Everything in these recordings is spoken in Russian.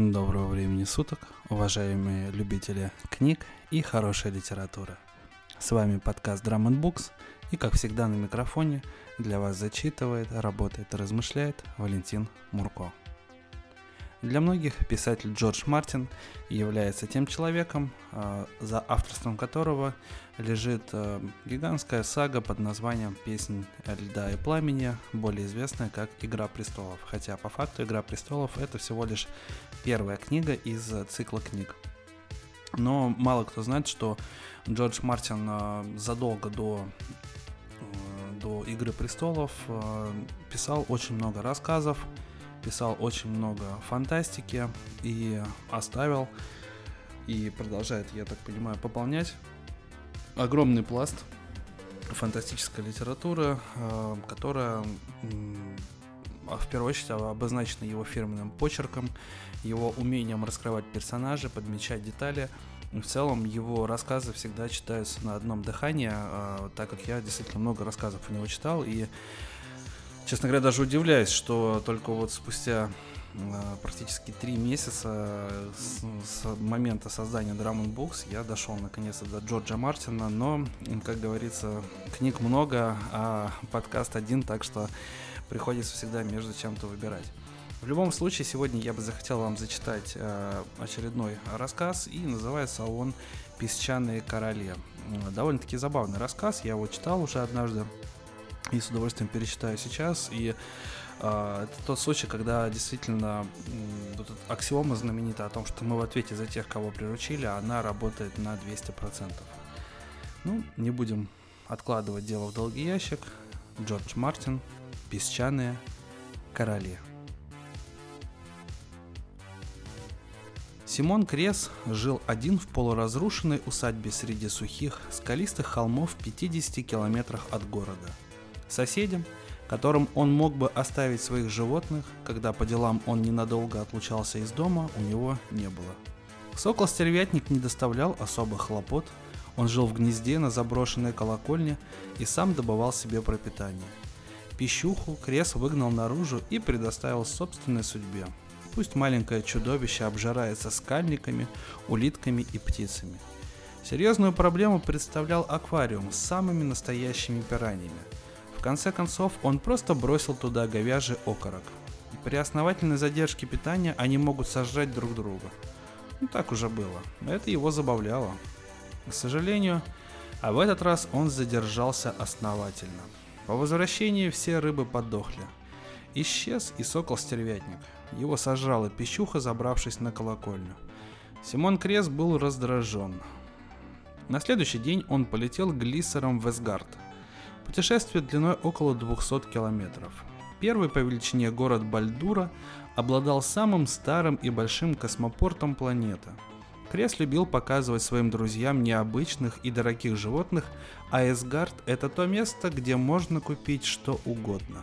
Доброго времени суток, уважаемые любители книг и хорошей литературы. С вами подкаст Drum and Books, и как всегда на микрофоне для вас зачитывает, работает и размышляет Валентин Мурко. Для многих писатель Джордж Мартин является тем человеком, а, за авторством которого лежит а, гигантская сага под названием «Песнь льда и пламени», более известная как «Игра престолов». Хотя по факту «Игра престолов» — это всего лишь первая книга из цикла книг. Но мало кто знает, что Джордж Мартин а, задолго до до «Игры престолов» писал очень много рассказов, писал очень много фантастики и оставил и продолжает, я так понимаю, пополнять огромный пласт фантастической литературы, э, которая в первую очередь обозначена его фирменным почерком, его умением раскрывать персонажей, подмечать детали. В целом его рассказы всегда читаются на одном дыхании, э, так как я действительно много рассказов у него читал, и Честно говоря, даже удивляюсь, что только вот спустя а, практически три месяца с, с момента создания Drum and Books я дошел наконец-то до Джорджа Мартина, но, как говорится, книг много, а подкаст один, так что приходится всегда между чем-то выбирать. В любом случае, сегодня я бы захотел вам зачитать э, очередной рассказ, и называется он «Песчаные короли». Довольно-таки забавный рассказ, я его читал уже однажды и с удовольствием перечитаю сейчас. И э, это тот случай, когда действительно э, вот аксиома знаменита о том, что мы в ответе за тех, кого приручили, она работает на 200%. Ну, не будем откладывать дело в долгий ящик. Джордж Мартин, «Песчаные короли». Симон Крес жил один в полуразрушенной усадьбе среди сухих, скалистых холмов в 50 километрах от города – Соседям, которым он мог бы оставить своих животных, когда по делам он ненадолго отлучался из дома, у него не было. Сокол-стервятник не доставлял особых хлопот, он жил в гнезде на заброшенной колокольне и сам добывал себе пропитание. Пищуху Крес выгнал наружу и предоставил собственной судьбе. Пусть маленькое чудовище обжирается скальниками, улитками и птицами. Серьезную проблему представлял аквариум с самыми настоящими пираньями – в конце концов, он просто бросил туда говяжий окорок. При основательной задержке питания они могут сожрать друг друга. Ну так уже было. Это его забавляло. К сожалению, а в этот раз он задержался основательно. По возвращении все рыбы подохли. Исчез и сокол-стервятник. Его сожрала пищуха, забравшись на колокольню. Симон Крес был раздражен. На следующий день он полетел глиссером в Эсгард – Путешествие длиной около 200 километров. Первый по величине город Бальдура обладал самым старым и большим космопортом планеты. Крес любил показывать своим друзьям необычных и дорогих животных, а Эсгард – это то место, где можно купить что угодно.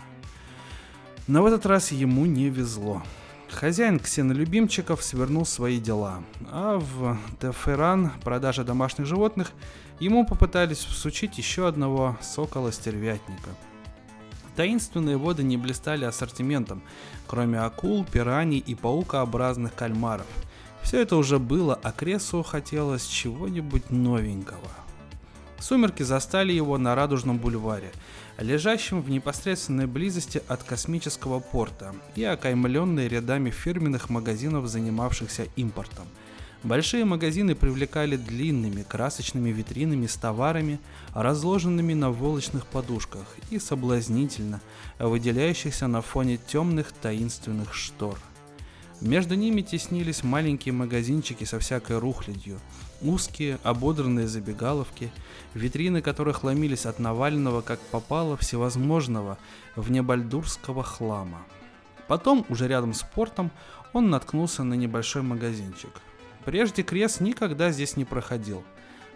Но в этот раз ему не везло. Хозяин ксенолюбимчиков свернул свои дела, а в Теферан продажа домашних животных ему попытались всучить еще одного сокола-стервятника. Таинственные воды не блистали ассортиментом, кроме акул, пираний и паукообразных кальмаров. Все это уже было, а Кресу хотелось чего-нибудь новенького. Сумерки застали его на Радужном бульваре, лежащем в непосредственной близости от космического порта и окаймленной рядами фирменных магазинов, занимавшихся импортом. Большие магазины привлекали длинными красочными витринами с товарами, разложенными на волочных подушках и соблазнительно выделяющихся на фоне темных таинственных штор – между ними теснились маленькие магазинчики со всякой рухлядью, узкие, ободранные забегаловки, витрины которых ломились от наваленного, как попало, всевозможного внебальдурского хлама. Потом, уже рядом с портом, он наткнулся на небольшой магазинчик. Прежде Крес никогда здесь не проходил.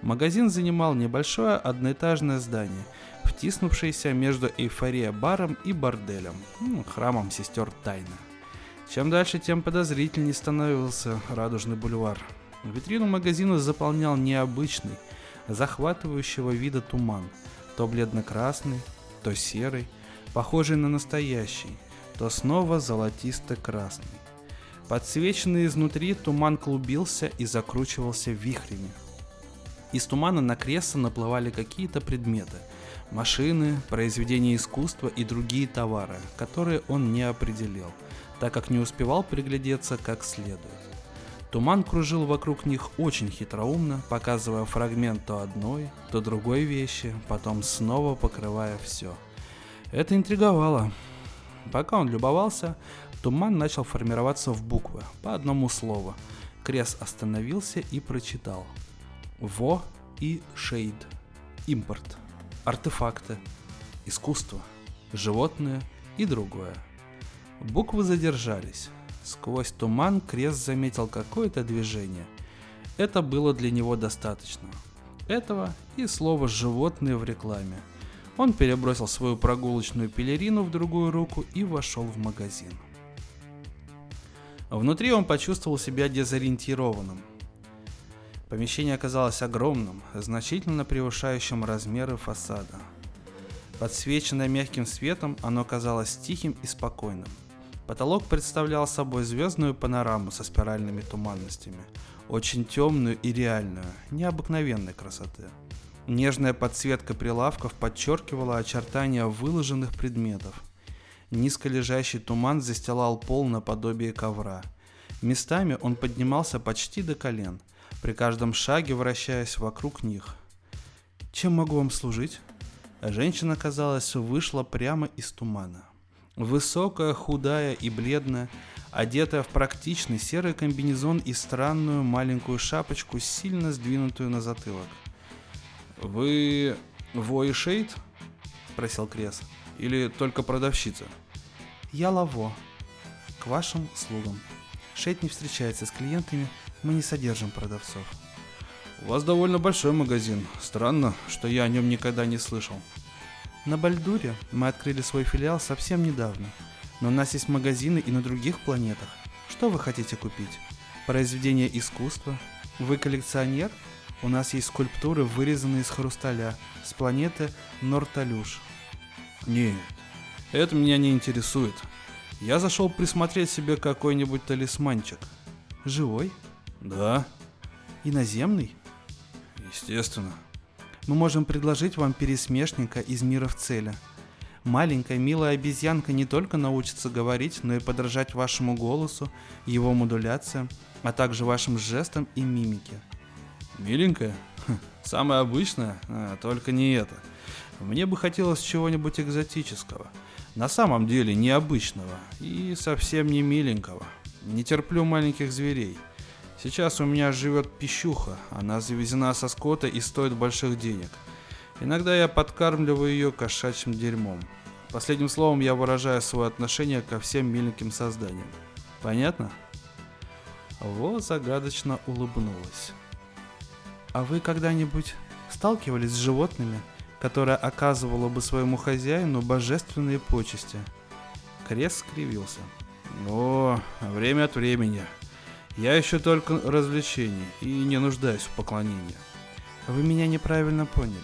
Магазин занимал небольшое одноэтажное здание, втиснувшееся между эйфория-баром и борделем, ну, храмом сестер Тайны. Чем дальше, тем подозрительней становился Радужный бульвар. Витрину магазина заполнял необычный, захватывающего вида туман, то бледно-красный, то серый, похожий на настоящий, то снова золотисто-красный. Подсвеченный изнутри, туман клубился и закручивался вихрями. Из тумана на Кресса наплывали какие-то предметы. Машины, произведения искусства и другие товары, которые он не определил, так как не успевал приглядеться как следует. Туман кружил вокруг них очень хитроумно, показывая фрагмент то одной, то другой вещи, потом снова покрывая все. Это интриговало. Пока он любовался, туман начал формироваться в буквы, по одному слову. Крес остановился и прочитал. Во и шейд. Импорт. Артефакты. Искусство. Животные и другое. Буквы задержались. Сквозь туман Крест заметил какое-то движение. Это было для него достаточно. Этого и слово «животные» в рекламе. Он перебросил свою прогулочную пелерину в другую руку и вошел в магазин. Внутри он почувствовал себя дезориентированным. Помещение оказалось огромным, значительно превышающим размеры фасада. Подсвеченное мягким светом, оно казалось тихим и спокойным – Потолок представлял собой звездную панораму со спиральными туманностями, очень темную и реальную, необыкновенной красоты. Нежная подсветка прилавков подчеркивала очертания выложенных предметов. Низко лежащий туман застилал пол наподобие ковра. Местами он поднимался почти до колен, при каждом шаге вращаясь вокруг них. «Чем могу вам служить?» Женщина, казалось, вышла прямо из тумана. Высокая, худая и бледная, одетая в практичный серый комбинезон и странную маленькую шапочку, сильно сдвинутую на затылок. «Вы Вои Шейд?» – спросил Крес. «Или только продавщица?» «Я Лаво. К вашим услугам. Шейд не встречается с клиентами, мы не содержим продавцов». «У вас довольно большой магазин. Странно, что я о нем никогда не слышал», на Бальдуре мы открыли свой филиал совсем недавно, но у нас есть магазины и на других планетах. Что вы хотите купить? Произведение искусства? Вы коллекционер? У нас есть скульптуры, вырезанные из хрусталя, с планеты Норталюш. Нет, это меня не интересует. Я зашел присмотреть себе какой-нибудь талисманчик. Живой? Да. Иноземный? Естественно мы можем предложить вам пересмешника из мира в цели. Маленькая милая обезьянка не только научится говорить, но и подражать вашему голосу, его модуляциям, а также вашим жестам и мимике. Миленькая? Самая обычная? А, только не это. Мне бы хотелось чего-нибудь экзотического. На самом деле необычного и совсем не миленького. Не терплю маленьких зверей – Сейчас у меня живет пищуха, она завезена со скота и стоит больших денег. Иногда я подкармливаю ее кошачьим дерьмом. Последним словом я выражаю свое отношение ко всем миленьким созданиям. Понятно? Во загадочно улыбнулась. А вы когда-нибудь сталкивались с животными, которое оказывало бы своему хозяину божественные почести? Крест скривился. О, время от времени. Я еще только развлечений и не нуждаюсь в поклонении. Вы меня неправильно поняли.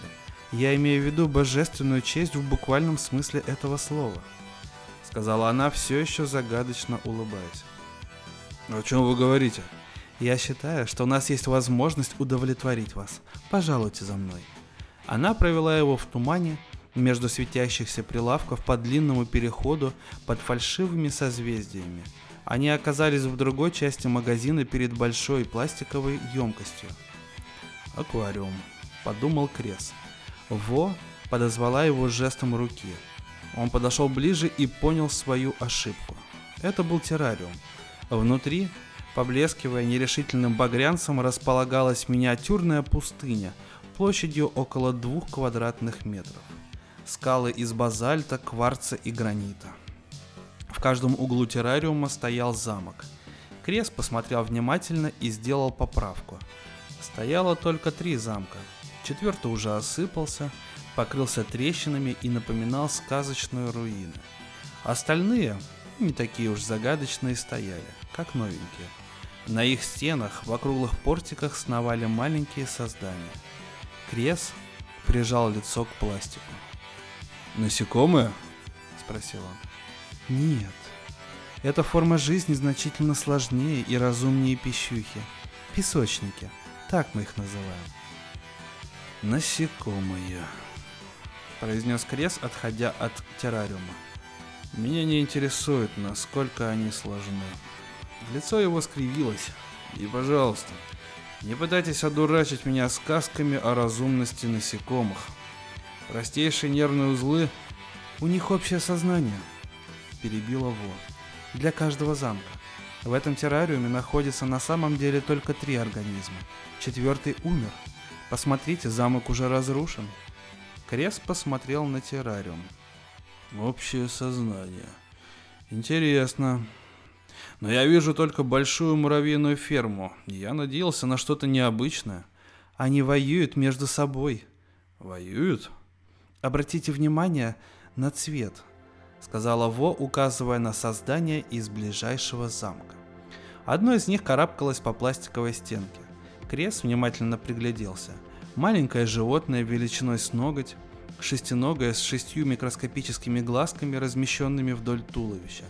Я имею в виду божественную честь в буквальном смысле этого слова. Сказала она, все еще загадочно улыбаясь. О чем вы говорите? Я считаю, что у нас есть возможность удовлетворить вас. Пожалуйте за мной. Она провела его в тумане между светящихся прилавков по длинному переходу под фальшивыми созвездиями – они оказались в другой части магазина перед большой пластиковой емкостью. «Аквариум», — подумал Крес. Во подозвала его жестом руки. Он подошел ближе и понял свою ошибку. Это был террариум. Внутри, поблескивая нерешительным багрянцем, располагалась миниатюрная пустыня площадью около двух квадратных метров. Скалы из базальта, кварца и гранита — в каждом углу террариума стоял замок. Крес посмотрел внимательно и сделал поправку. Стояло только три замка. Четвертый уже осыпался, покрылся трещинами и напоминал сказочную руину. Остальные, не такие уж загадочные, стояли, как новенькие. На их стенах в округлых портиках сновали маленькие создания. Крес прижал лицо к пластику. «Насекомые?» – спросил он. Нет. Эта форма жизни значительно сложнее и разумнее пищухи. Песочники. Так мы их называем. Насекомые, произнес Крес, отходя от террариума. Меня не интересует, насколько они сложны. Лицо его скривилось. И, пожалуйста, не пытайтесь одурачить меня сказками о разумности насекомых. Простейшие нервные узлы... У них общее сознание, перебила Во. Для каждого замка. В этом террариуме находится на самом деле только три организма. Четвертый умер. Посмотрите, замок уже разрушен. Крес посмотрел на террариум. Общее сознание. Интересно. Но я вижу только большую муравьиную ферму. Я надеялся на что-то необычное. Они воюют между собой. Воюют? Обратите внимание на цвет, сказала Во, указывая на создание из ближайшего замка. Одно из них карабкалось по пластиковой стенке. Крес внимательно пригляделся. Маленькое животное величиной с ноготь, шестиногое с шестью микроскопическими глазками, размещенными вдоль туловища.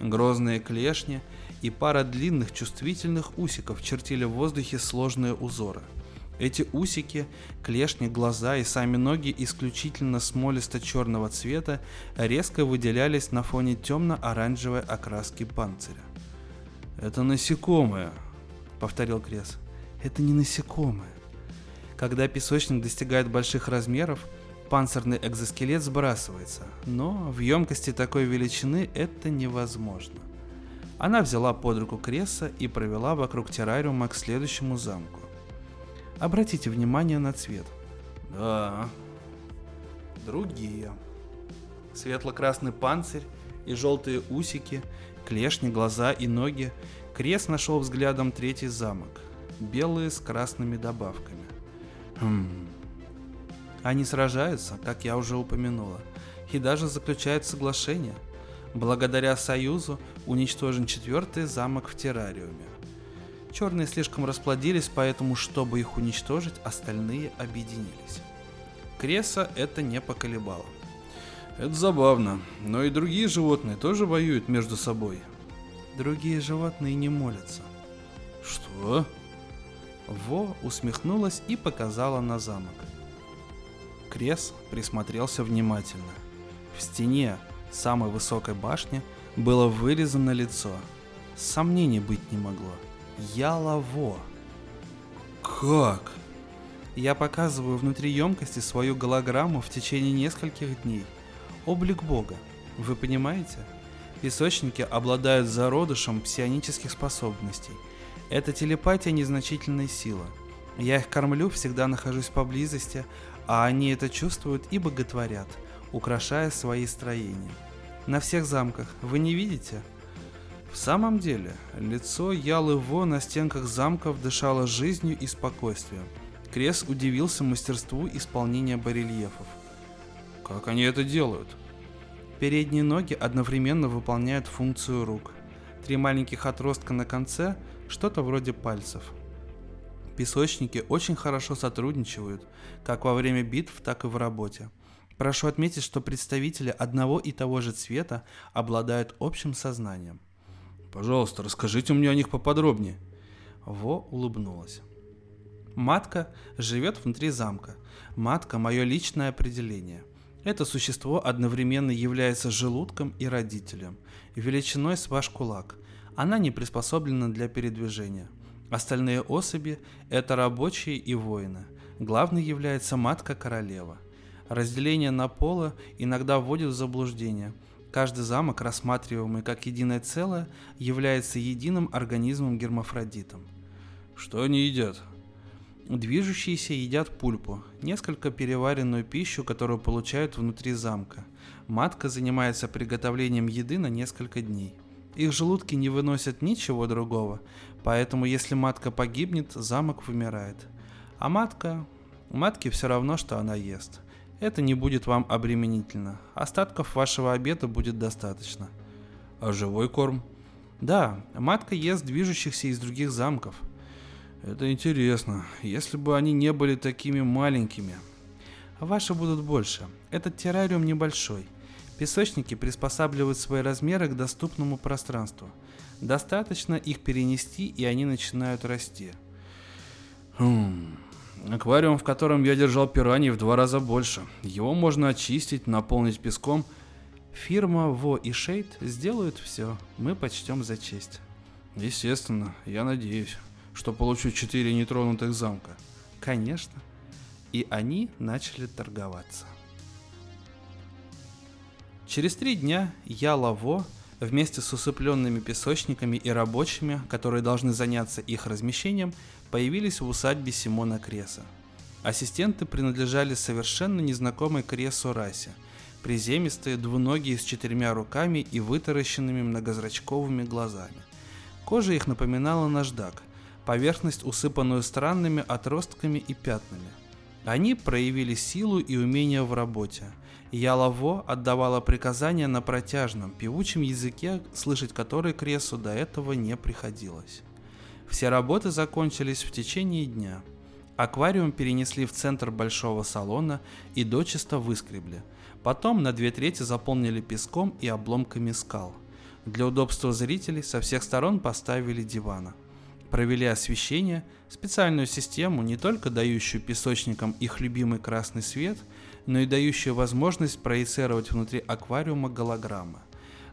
Грозные клешни и пара длинных чувствительных усиков чертили в воздухе сложные узоры. Эти усики, клешни, глаза и сами ноги исключительно смолисто-черного цвета резко выделялись на фоне темно-оранжевой окраски панциря. «Это насекомое», — повторил Крес. «Это не насекомое. Когда песочник достигает больших размеров, панцирный экзоскелет сбрасывается, но в емкости такой величины это невозможно. Она взяла под руку Кресса и провела вокруг террариума к следующему замку. Обратите внимание на цвет. Да. Другие. Светло-красный панцирь и желтые усики, клешни, глаза и ноги. Крес нашел взглядом третий замок. Белые с красными добавками. Хм, они сражаются, как я уже упомянула, и даже заключают соглашение. Благодаря союзу уничтожен четвертый замок в террариуме. Черные слишком расплодились, поэтому, чтобы их уничтожить, остальные объединились. Креса это не поколебало. Это забавно, но и другие животные тоже воюют между собой. Другие животные не молятся. Что? Во усмехнулась и показала на замок. Крес присмотрелся внимательно. В стене самой высокой башни было вырезано лицо. Сомнений быть не могло. Ялово. Как? Я показываю внутри емкости свою голограмму в течение нескольких дней. Облик Бога. Вы понимаете? Песочники обладают зародышем псионических способностей. Это телепатия незначительной силы. Я их кормлю, всегда нахожусь поблизости, а они это чувствуют и боготворят, украшая свои строения. На всех замках, вы не видите? В самом деле, лицо Ялы Во на стенках замков дышало жизнью и спокойствием. Крес удивился мастерству исполнения барельефов. Как они это делают? Передние ноги одновременно выполняют функцию рук. Три маленьких отростка на конце – что-то вроде пальцев – Песочники очень хорошо сотрудничают, как во время битв, так и в работе. Прошу отметить, что представители одного и того же цвета обладают общим сознанием. Пожалуйста, расскажите мне о них поподробнее. Во улыбнулась. Матка живет внутри замка. Матка – мое личное определение. Это существо одновременно является желудком и родителем, величиной с ваш кулак. Она не приспособлена для передвижения – Остальные особи – это рабочие и воины. Главной является матка-королева. Разделение на полы иногда вводит в заблуждение. Каждый замок, рассматриваемый как единое целое, является единым организмом-гермафродитом. Что они едят? Движущиеся едят пульпу, несколько переваренную пищу, которую получают внутри замка. Матка занимается приготовлением еды на несколько дней. Их желудки не выносят ничего другого, Поэтому если матка погибнет, замок вымирает. А матка... Матке все равно, что она ест. Это не будет вам обременительно. Остатков вашего обеда будет достаточно. А живой корм? Да, матка ест движущихся из других замков. Это интересно. Если бы они не были такими маленькими. Ваши будут больше. Этот террариум небольшой. Песочники приспосабливают свои размеры к доступному пространству. Достаточно их перенести, и они начинают расти. Хм. Аквариум, в котором я держал пираний, в два раза больше. Его можно очистить, наполнить песком. Фирма Во и Шейд сделают все. Мы почтем за честь. Естественно, я надеюсь, что получу четыре нетронутых замка. Конечно. И они начали торговаться. Через три дня я Лаво вместе с усыпленными песочниками и рабочими, которые должны заняться их размещением, появились в усадьбе Симона Креса. Ассистенты принадлежали совершенно незнакомой Кресу расе, приземистые, двуногие с четырьмя руками и вытаращенными многозрачковыми глазами. Кожа их напоминала наждак, поверхность, усыпанную странными отростками и пятнами. Они проявили силу и умение в работе – Ялаво отдавала приказания на протяжном, певучем языке, слышать который Кресу до этого не приходилось. Все работы закончились в течение дня. Аквариум перенесли в центр большого салона и дочисто выскребли. Потом на две трети заполнили песком и обломками скал. Для удобства зрителей со всех сторон поставили дивана. Провели освещение, специальную систему, не только дающую песочникам их любимый красный свет – но и дающую возможность проецировать внутри аквариума голограммы.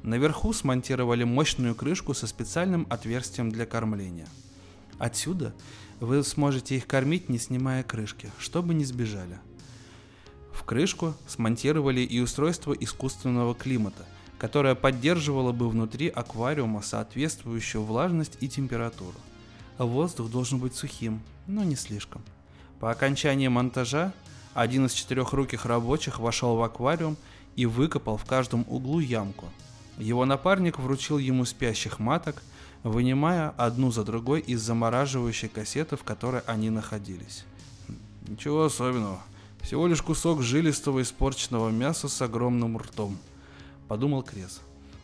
Наверху смонтировали мощную крышку со специальным отверстием для кормления. Отсюда вы сможете их кормить, не снимая крышки, чтобы не сбежали. В крышку смонтировали и устройство искусственного климата, которое поддерживало бы внутри аквариума соответствующую влажность и температуру. Воздух должен быть сухим, но не слишком. По окончании монтажа один из четырехруких рабочих вошел в аквариум и выкопал в каждом углу ямку. Его напарник вручил ему спящих маток, вынимая одну за другой из замораживающей кассеты, в которой они находились. Ничего особенного. Всего лишь кусок жилистого испорченного мяса с огромным ртом, подумал Крес.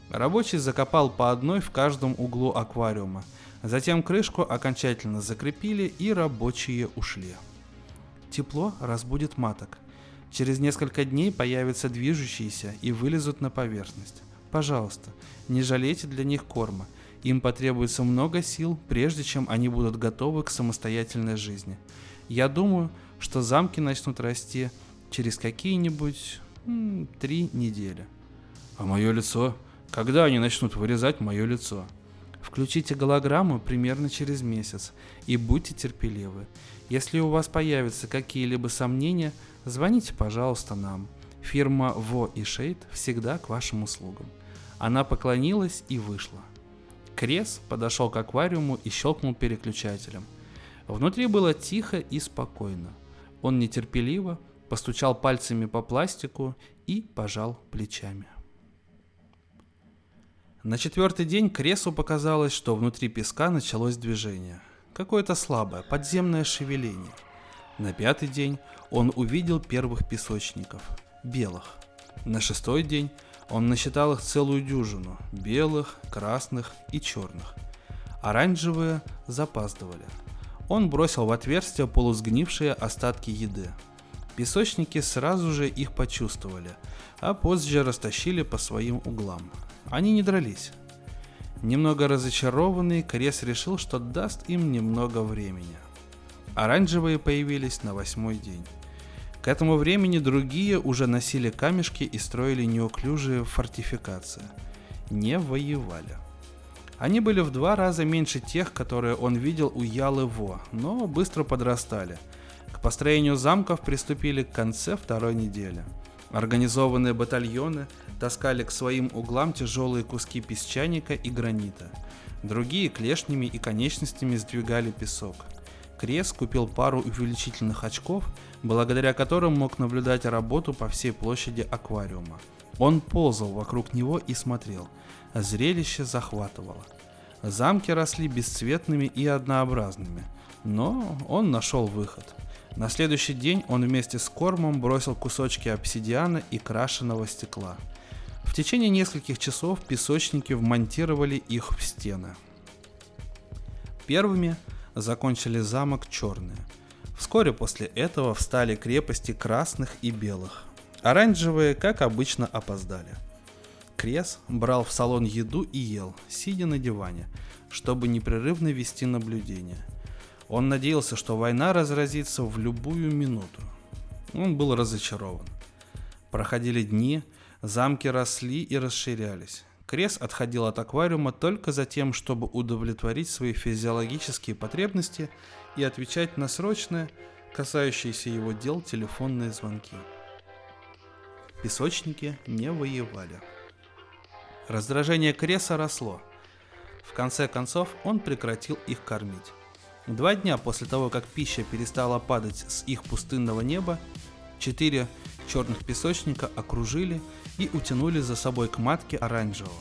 Рабочий закопал по одной в каждом углу аквариума. Затем крышку окончательно закрепили и рабочие ушли. Тепло разбудит маток. Через несколько дней появятся движущиеся и вылезут на поверхность. Пожалуйста, не жалейте для них корма. Им потребуется много сил, прежде чем они будут готовы к самостоятельной жизни. Я думаю, что замки начнут расти через какие-нибудь три недели. А мое лицо? Когда они начнут вырезать мое лицо? Включите голограмму примерно через месяц и будьте терпеливы. Если у вас появятся какие-либо сомнения, звоните, пожалуйста, нам. Фирма Во и Шейд всегда к вашим услугам. Она поклонилась и вышла. Крес подошел к аквариуму и щелкнул переключателем. Внутри было тихо и спокойно. Он нетерпеливо постучал пальцами по пластику и пожал плечами. На четвертый день Кресу показалось, что внутри песка началось движение. Какое-то слабое, подземное шевеление. На пятый день он увидел первых песочников, белых. На шестой день он насчитал их целую дюжину, белых, красных и черных. Оранжевые запаздывали. Он бросил в отверстие полусгнившие остатки еды. Песочники сразу же их почувствовали, а позже растащили по своим углам. Они не дрались. Немного разочарованный, Крес решил, что даст им немного времени. Оранжевые появились на восьмой день. К этому времени другие уже носили камешки и строили неуклюжие фортификации. Не воевали. Они были в два раза меньше тех, которые он видел у Ялы Во, но быстро подрастали. К построению замков приступили к конце второй недели. Организованные батальоны таскали к своим углам тяжелые куски песчаника и гранита. Другие клешнями и конечностями сдвигали песок. Крес купил пару увеличительных очков, благодаря которым мог наблюдать работу по всей площади аквариума. Он ползал вокруг него и смотрел. Зрелище захватывало. Замки росли бесцветными и однообразными, но он нашел выход – на следующий день он вместе с кормом бросил кусочки обсидиана и крашеного стекла. В течение нескольких часов песочники вмонтировали их в стены. Первыми закончили замок черные. Вскоре после этого встали крепости красных и белых. Оранжевые, как обычно, опоздали. Крес брал в салон еду и ел, сидя на диване, чтобы непрерывно вести наблюдение. Он надеялся, что война разразится в любую минуту. Он был разочарован. Проходили дни, замки росли и расширялись. Крес отходил от аквариума только за тем, чтобы удовлетворить свои физиологические потребности и отвечать на срочные, касающиеся его дел, телефонные звонки. Песочники не воевали. Раздражение Креса росло. В конце концов он прекратил их кормить. Два дня после того, как пища перестала падать с их пустынного неба, четыре черных песочника окружили и утянули за собой к матке оранжевого.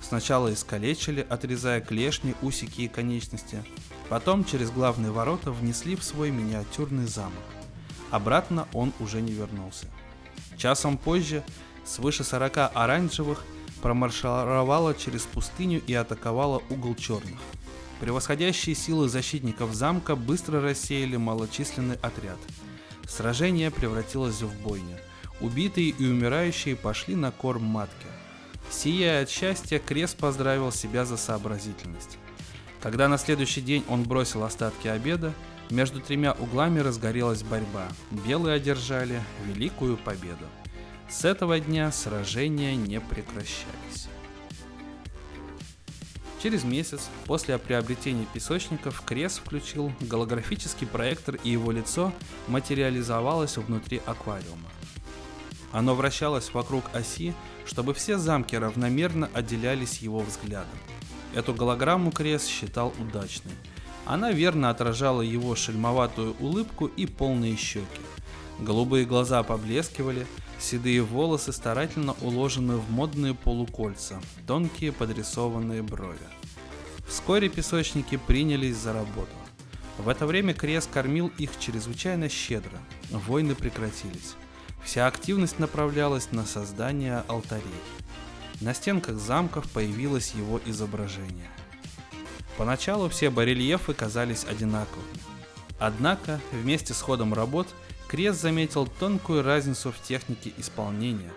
Сначала искалечили, отрезая клешни, усики и конечности, потом через главные ворота внесли в свой миниатюрный замок. Обратно он уже не вернулся. Часом позже свыше 40 оранжевых промаршировала через пустыню и атаковала угол черных. Превосходящие силы защитников замка быстро рассеяли малочисленный отряд. Сражение превратилось в бойню. Убитые и умирающие пошли на корм матки. Сияя от счастья, Крес поздравил себя за сообразительность. Когда на следующий день он бросил остатки обеда, между тремя углами разгорелась борьба. Белые одержали великую победу. С этого дня сражения не прекращались. Через месяц после приобретения песочников Крес включил голографический проектор и его лицо материализовалось внутри аквариума. Оно вращалось вокруг оси, чтобы все замки равномерно отделялись его взглядом. Эту голограмму Крес считал удачной. Она верно отражала его шельмоватую улыбку и полные щеки. Голубые глаза поблескивали, седые волосы старательно уложены в модные полукольца, тонкие подрисованные брови. Вскоре песочники принялись за работу. В это время Крес кормил их чрезвычайно щедро. Войны прекратились. Вся активность направлялась на создание алтарей. На стенках замков появилось его изображение. Поначалу все барельефы казались одинаковыми. Однако, вместе с ходом работ – Крест заметил тонкую разницу в технике исполнения.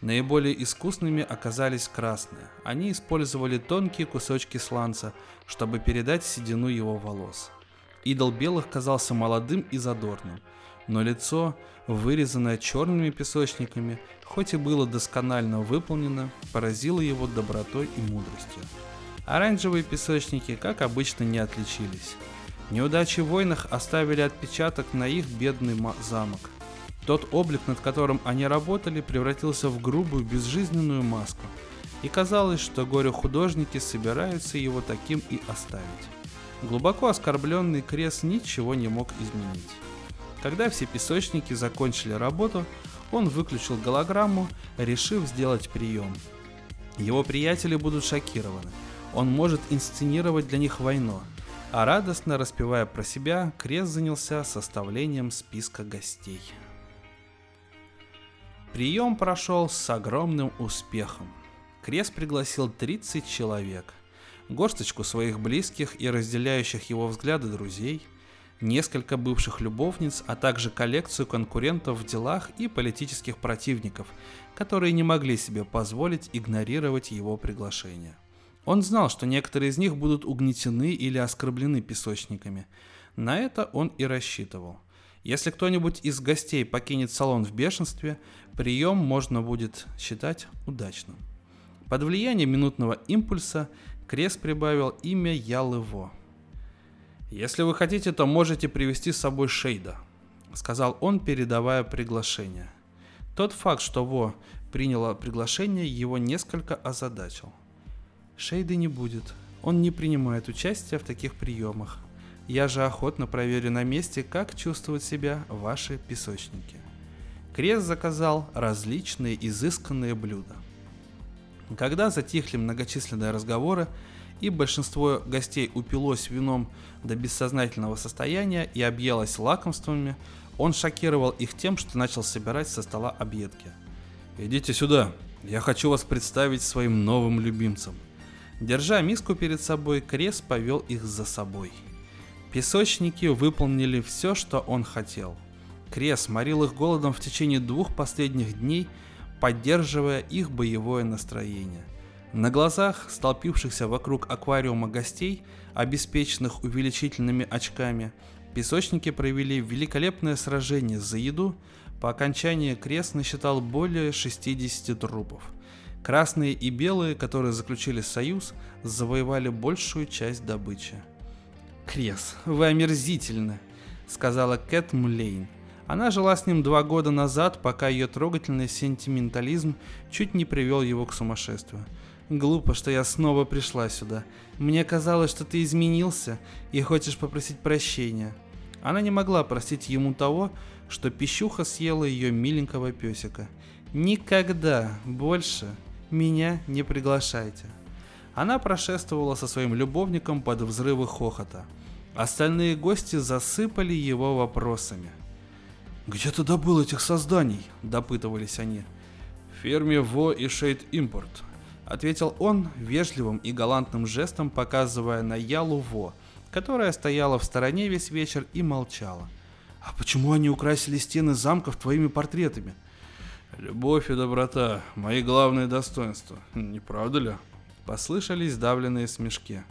Наиболее искусными оказались красные. Они использовали тонкие кусочки сланца, чтобы передать седину его волос. Идол белых казался молодым и задорным, но лицо, вырезанное черными песочниками, хоть и было досконально выполнено, поразило его добротой и мудростью. Оранжевые песочники, как обычно, не отличились. Неудачи в войнах оставили отпечаток на их бедный замок. Тот облик, над которым они работали, превратился в грубую, безжизненную маску. И казалось, что горе-художники собираются его таким и оставить. Глубоко оскорбленный Крес ничего не мог изменить. Когда все песочники закончили работу, он выключил голограмму, решив сделать прием. Его приятели будут шокированы. Он может инсценировать для них войну, а радостно распевая про себя, Крест занялся составлением списка гостей. Прием прошел с огромным успехом. Крест пригласил 30 человек, горсточку своих близких и разделяющих его взгляды друзей, несколько бывших любовниц, а также коллекцию конкурентов в делах и политических противников, которые не могли себе позволить игнорировать его приглашение. Он знал, что некоторые из них будут угнетены или оскорблены песочниками. На это он и рассчитывал. Если кто-нибудь из гостей покинет салон в бешенстве, прием можно будет считать удачным. Под влиянием минутного импульса Крест прибавил имя Ялыво. «Если вы хотите, то можете привести с собой Шейда», — сказал он, передавая приглашение. Тот факт, что Во приняла приглашение, его несколько озадачил. Шейды не будет. Он не принимает участия в таких приемах. Я же охотно проверю на месте, как чувствуют себя ваши песочники. Крест заказал различные изысканные блюда. Когда затихли многочисленные разговоры, и большинство гостей упилось вином до бессознательного состояния и объелось лакомствами, он шокировал их тем, что начал собирать со стола объедки. «Идите сюда, я хочу вас представить своим новым любимцам», Держа миску перед собой, Крес повел их за собой. Песочники выполнили все, что он хотел. Крес морил их голодом в течение двух последних дней, поддерживая их боевое настроение. На глазах столпившихся вокруг аквариума гостей, обеспеченных увеличительными очками, песочники провели великолепное сражение за еду, по окончании крест насчитал более 60 трупов. Красные и белые, которые заключили союз, завоевали большую часть добычи. «Крес, вы омерзительны», — сказала Кэт Млейн. Она жила с ним два года назад, пока ее трогательный сентиментализм чуть не привел его к сумасшествию. Глупо, что я снова пришла сюда. Мне казалось, что ты изменился и хочешь попросить прощения. Она не могла простить ему того, что пищуха съела ее миленького песика. Никогда больше меня не приглашайте. Она прошествовала со своим любовником под взрывы хохота. Остальные гости засыпали его вопросами. «Где ты добыл этих созданий?» – допытывались они. «В ферме Во и Шейд Импорт», – ответил он вежливым и галантным жестом, показывая на Ялу Во, которая стояла в стороне весь вечер и молчала. «А почему они украсили стены замков твоими портретами?» «Любовь и доброта – мои главные достоинства, не правда ли?» Послышались давленные смешки.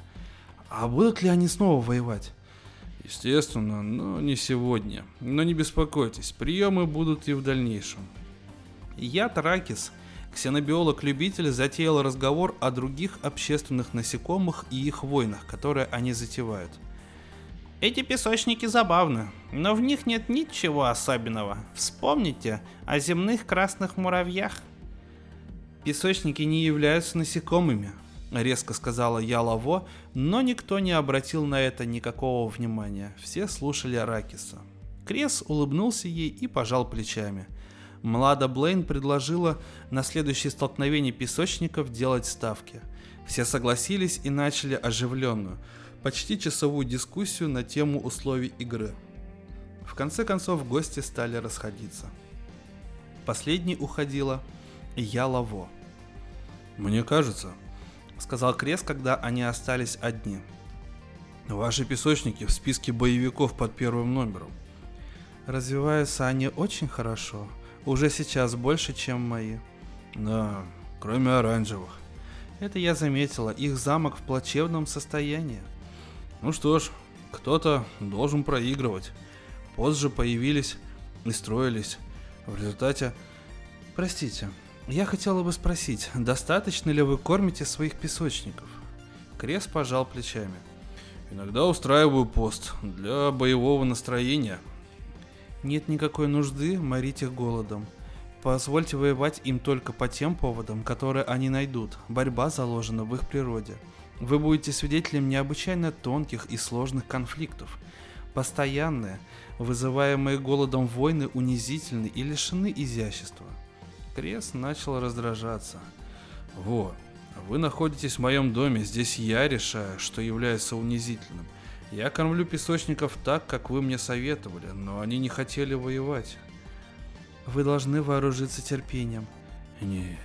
«А будут ли они снова воевать?» Естественно, но не сегодня. Но не беспокойтесь, приемы будут и в дальнейшем. Я, Таракис, ксенобиолог-любитель, затеял разговор о других общественных насекомых и их войнах, которые они затевают. Эти песочники забавны, но в них нет ничего особенного. Вспомните о земных красных муравьях. Песочники не являются насекомыми, — резко сказала я Лаво, но никто не обратил на это никакого внимания. Все слушали Аракиса. Крес улыбнулся ей и пожал плечами. Млада Блейн предложила на следующее столкновение песочников делать ставки. Все согласились и начали оживленную, почти часовую дискуссию на тему условий игры. В конце концов гости стали расходиться. Последней уходила я Лаво. «Мне кажется, сказал Крес, когда они остались одни. Ваши песочники в списке боевиков под первым номером. Развиваются они очень хорошо. Уже сейчас больше, чем мои. Да, кроме оранжевых. Это я заметила. Их замок в плачевном состоянии. Ну что ж, кто-то должен проигрывать. Позже появились и строились. В результате... Простите, я хотела бы спросить, достаточно ли вы кормите своих песочников? Крес пожал плечами. Иногда устраиваю пост для боевого настроения. Нет никакой нужды морить их голодом. Позвольте воевать им только по тем поводам, которые они найдут. Борьба заложена в их природе. Вы будете свидетелем необычайно тонких и сложных конфликтов. Постоянные, вызываемые голодом войны унизительны и лишены изящества. Крес начал раздражаться. «Во, вы находитесь в моем доме, здесь я решаю, что является унизительным. Я кормлю песочников так, как вы мне советовали, но они не хотели воевать». «Вы должны вооружиться терпением». «Нет,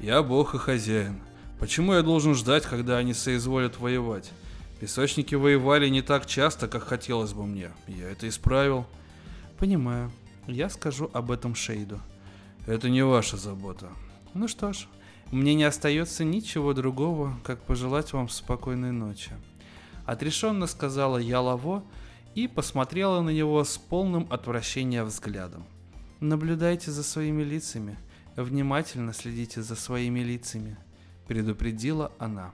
я бог и хозяин. Почему я должен ждать, когда они соизволят воевать? Песочники воевали не так часто, как хотелось бы мне. Я это исправил». «Понимаю. Я скажу об этом Шейду». Это не ваша забота. Ну что ж, мне не остается ничего другого, как пожелать вам спокойной ночи. Отрешенно сказала я Лаво и посмотрела на него с полным отвращения взглядом. Наблюдайте за своими лицами, внимательно следите за своими лицами, предупредила она.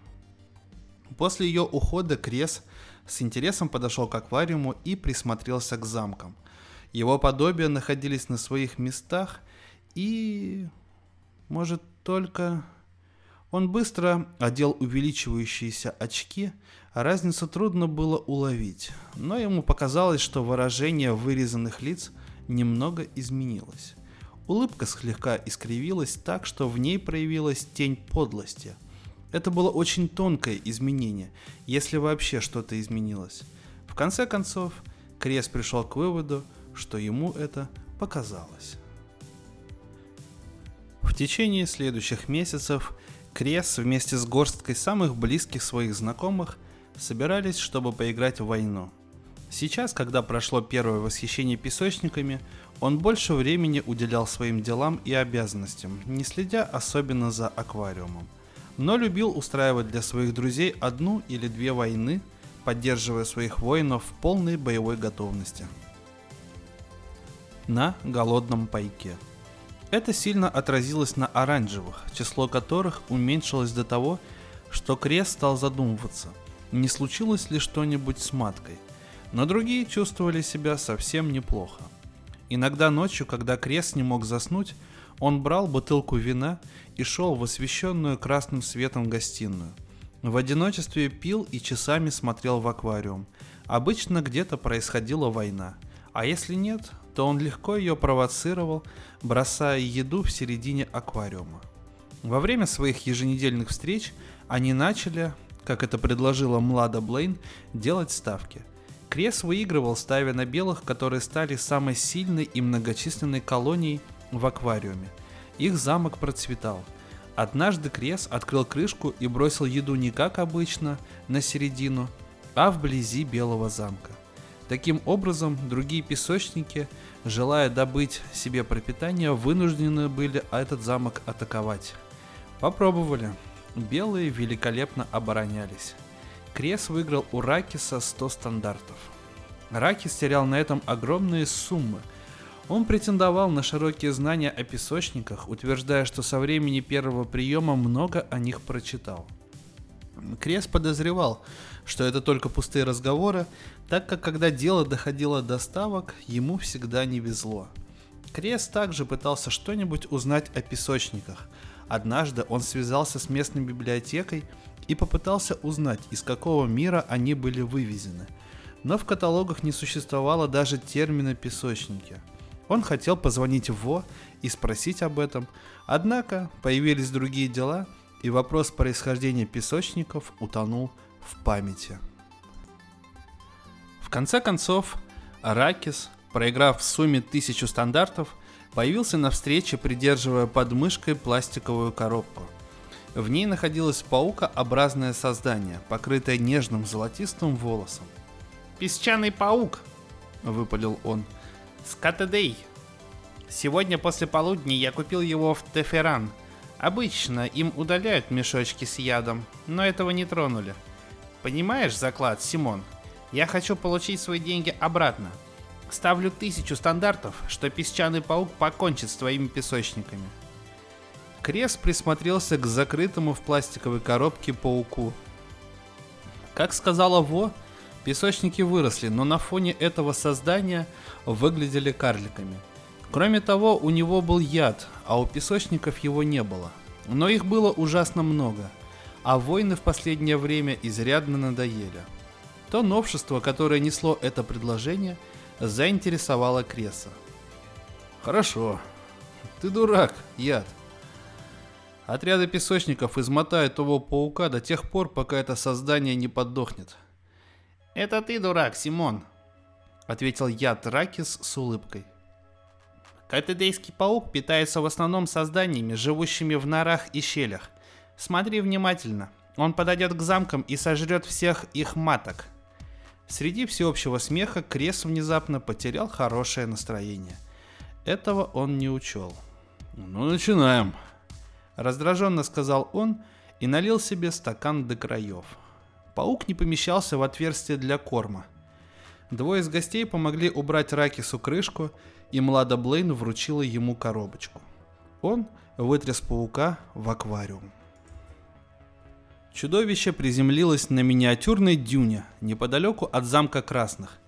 После ее ухода Крес с интересом подошел к аквариуму и присмотрелся к замкам. Его подобия находились на своих местах – и, может, только... Он быстро одел увеличивающиеся очки, разницу трудно было уловить, но ему показалось, что выражение вырезанных лиц немного изменилось. Улыбка слегка искривилась так, что в ней проявилась тень подлости. Это было очень тонкое изменение, если вообще что-то изменилось. В конце концов, Крес пришел к выводу, что ему это показалось. В течение следующих месяцев Крес вместе с горсткой самых близких своих знакомых собирались, чтобы поиграть в войну. Сейчас, когда прошло первое восхищение песочниками, он больше времени уделял своим делам и обязанностям, не следя особенно за аквариумом. Но любил устраивать для своих друзей одну или две войны, поддерживая своих воинов в полной боевой готовности. На голодном пайке. Это сильно отразилось на оранжевых, число которых уменьшилось до того, что Крест стал задумываться, не случилось ли что-нибудь с маткой. Но другие чувствовали себя совсем неплохо. Иногда ночью, когда Крест не мог заснуть, он брал бутылку вина и шел в освещенную красным светом гостиную. В одиночестве пил и часами смотрел в аквариум. Обычно где-то происходила война, а если нет, то он легко ее провоцировал, бросая еду в середине аквариума. Во время своих еженедельных встреч они начали, как это предложила Млада Блейн, делать ставки – Крес выигрывал, ставя на белых, которые стали самой сильной и многочисленной колонией в аквариуме. Их замок процветал. Однажды Крес открыл крышку и бросил еду не как обычно, на середину, а вблизи Белого замка. Таким образом, другие песочники, желая добыть себе пропитание, вынуждены были этот замок атаковать. Попробовали. Белые великолепно оборонялись. Крес выиграл у Ракиса 100 стандартов. Ракис терял на этом огромные суммы. Он претендовал на широкие знания о песочниках, утверждая, что со времени первого приема много о них прочитал. Крес подозревал, что это только пустые разговоры, так как когда дело доходило до ставок, ему всегда не везло. Крес также пытался что-нибудь узнать о песочниках. Однажды он связался с местной библиотекой и попытался узнать, из какого мира они были вывезены. Но в каталогах не существовало даже термина «песочники». Он хотел позвонить в ВО и спросить об этом, однако появились другие дела, и вопрос происхождения песочников утонул в памяти. В конце концов, Аракис, проиграв в сумме тысячу стандартов, появился на встрече, придерживая под мышкой пластиковую коробку – в ней находилось паукообразное создание, покрытое нежным золотистым волосом. «Песчаный паук!» — выпалил он. «Скатедей! Сегодня после полудня я купил его в Теферан. Обычно им удаляют мешочки с ядом, но этого не тронули. Понимаешь заклад, Симон? Я хочу получить свои деньги обратно. Ставлю тысячу стандартов, что песчаный паук покончит с твоими песочниками». Крес присмотрелся к закрытому в пластиковой коробке пауку. Как сказала Во, песочники выросли, но на фоне этого создания выглядели карликами. Кроме того, у него был яд, а у песочников его не было. Но их было ужасно много, а войны в последнее время изрядно надоели. То новшество, которое несло это предложение, заинтересовало Креса. «Хорошо. Ты дурак, яд. Отряды песочников измотают того паука до тех пор, пока это создание не подохнет. «Это ты дурак, Симон», — ответил я Тракис с улыбкой. Катедейский паук питается в основном созданиями, живущими в норах и щелях. Смотри внимательно, он подойдет к замкам и сожрет всех их маток. Среди всеобщего смеха Крес внезапно потерял хорошее настроение. Этого он не учел. «Ну, начинаем», Раздраженно сказал он и налил себе стакан до краев. Паук не помещался в отверстие для корма. Двое из гостей помогли убрать Ракису крышку, и Млада Блейн вручила ему коробочку. Он вытряс паука в аквариум. Чудовище приземлилось на миниатюрной дюне неподалеку от замка Красных,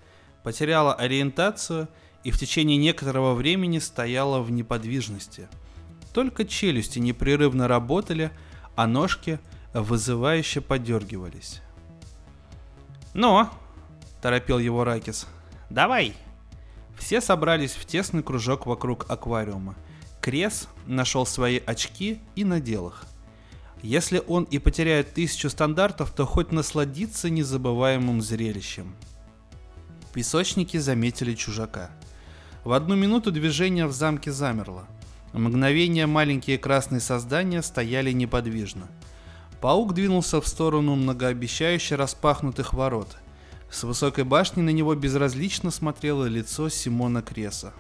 потеряло ориентацию и в течение некоторого времени стояло в неподвижности – только челюсти непрерывно работали, а ножки вызывающе подергивались. «Ну?» – торопил его Ракис. «Давай!» Все собрались в тесный кружок вокруг аквариума. Крес нашел свои очки и надел их. Если он и потеряет тысячу стандартов, то хоть насладиться незабываемым зрелищем. Песочники заметили чужака. В одну минуту движение в замке замерло – Мгновение маленькие красные создания стояли неподвижно. Паук двинулся в сторону многообещающе распахнутых ворот. С высокой башни на него безразлично смотрело лицо Симона Креса.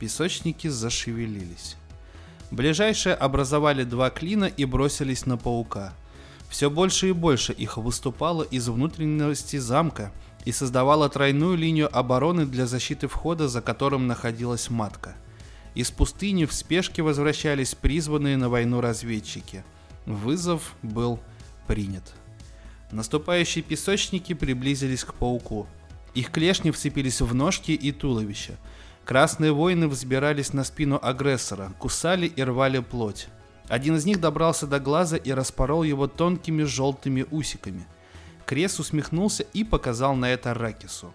Песочники зашевелились. Ближайшие образовали два клина и бросились на паука. Все больше и больше их выступало из внутренности замка и создавало тройную линию обороны для защиты входа, за которым находилась матка. Из пустыни в спешке возвращались призванные на войну разведчики. Вызов был принят. Наступающие песочники приблизились к пауку. Их клешни вцепились в ножки и туловище – Красные воины взбирались на спину агрессора, кусали и рвали плоть. Один из них добрался до глаза и распорол его тонкими желтыми усиками. Крес усмехнулся и показал на это Ракису.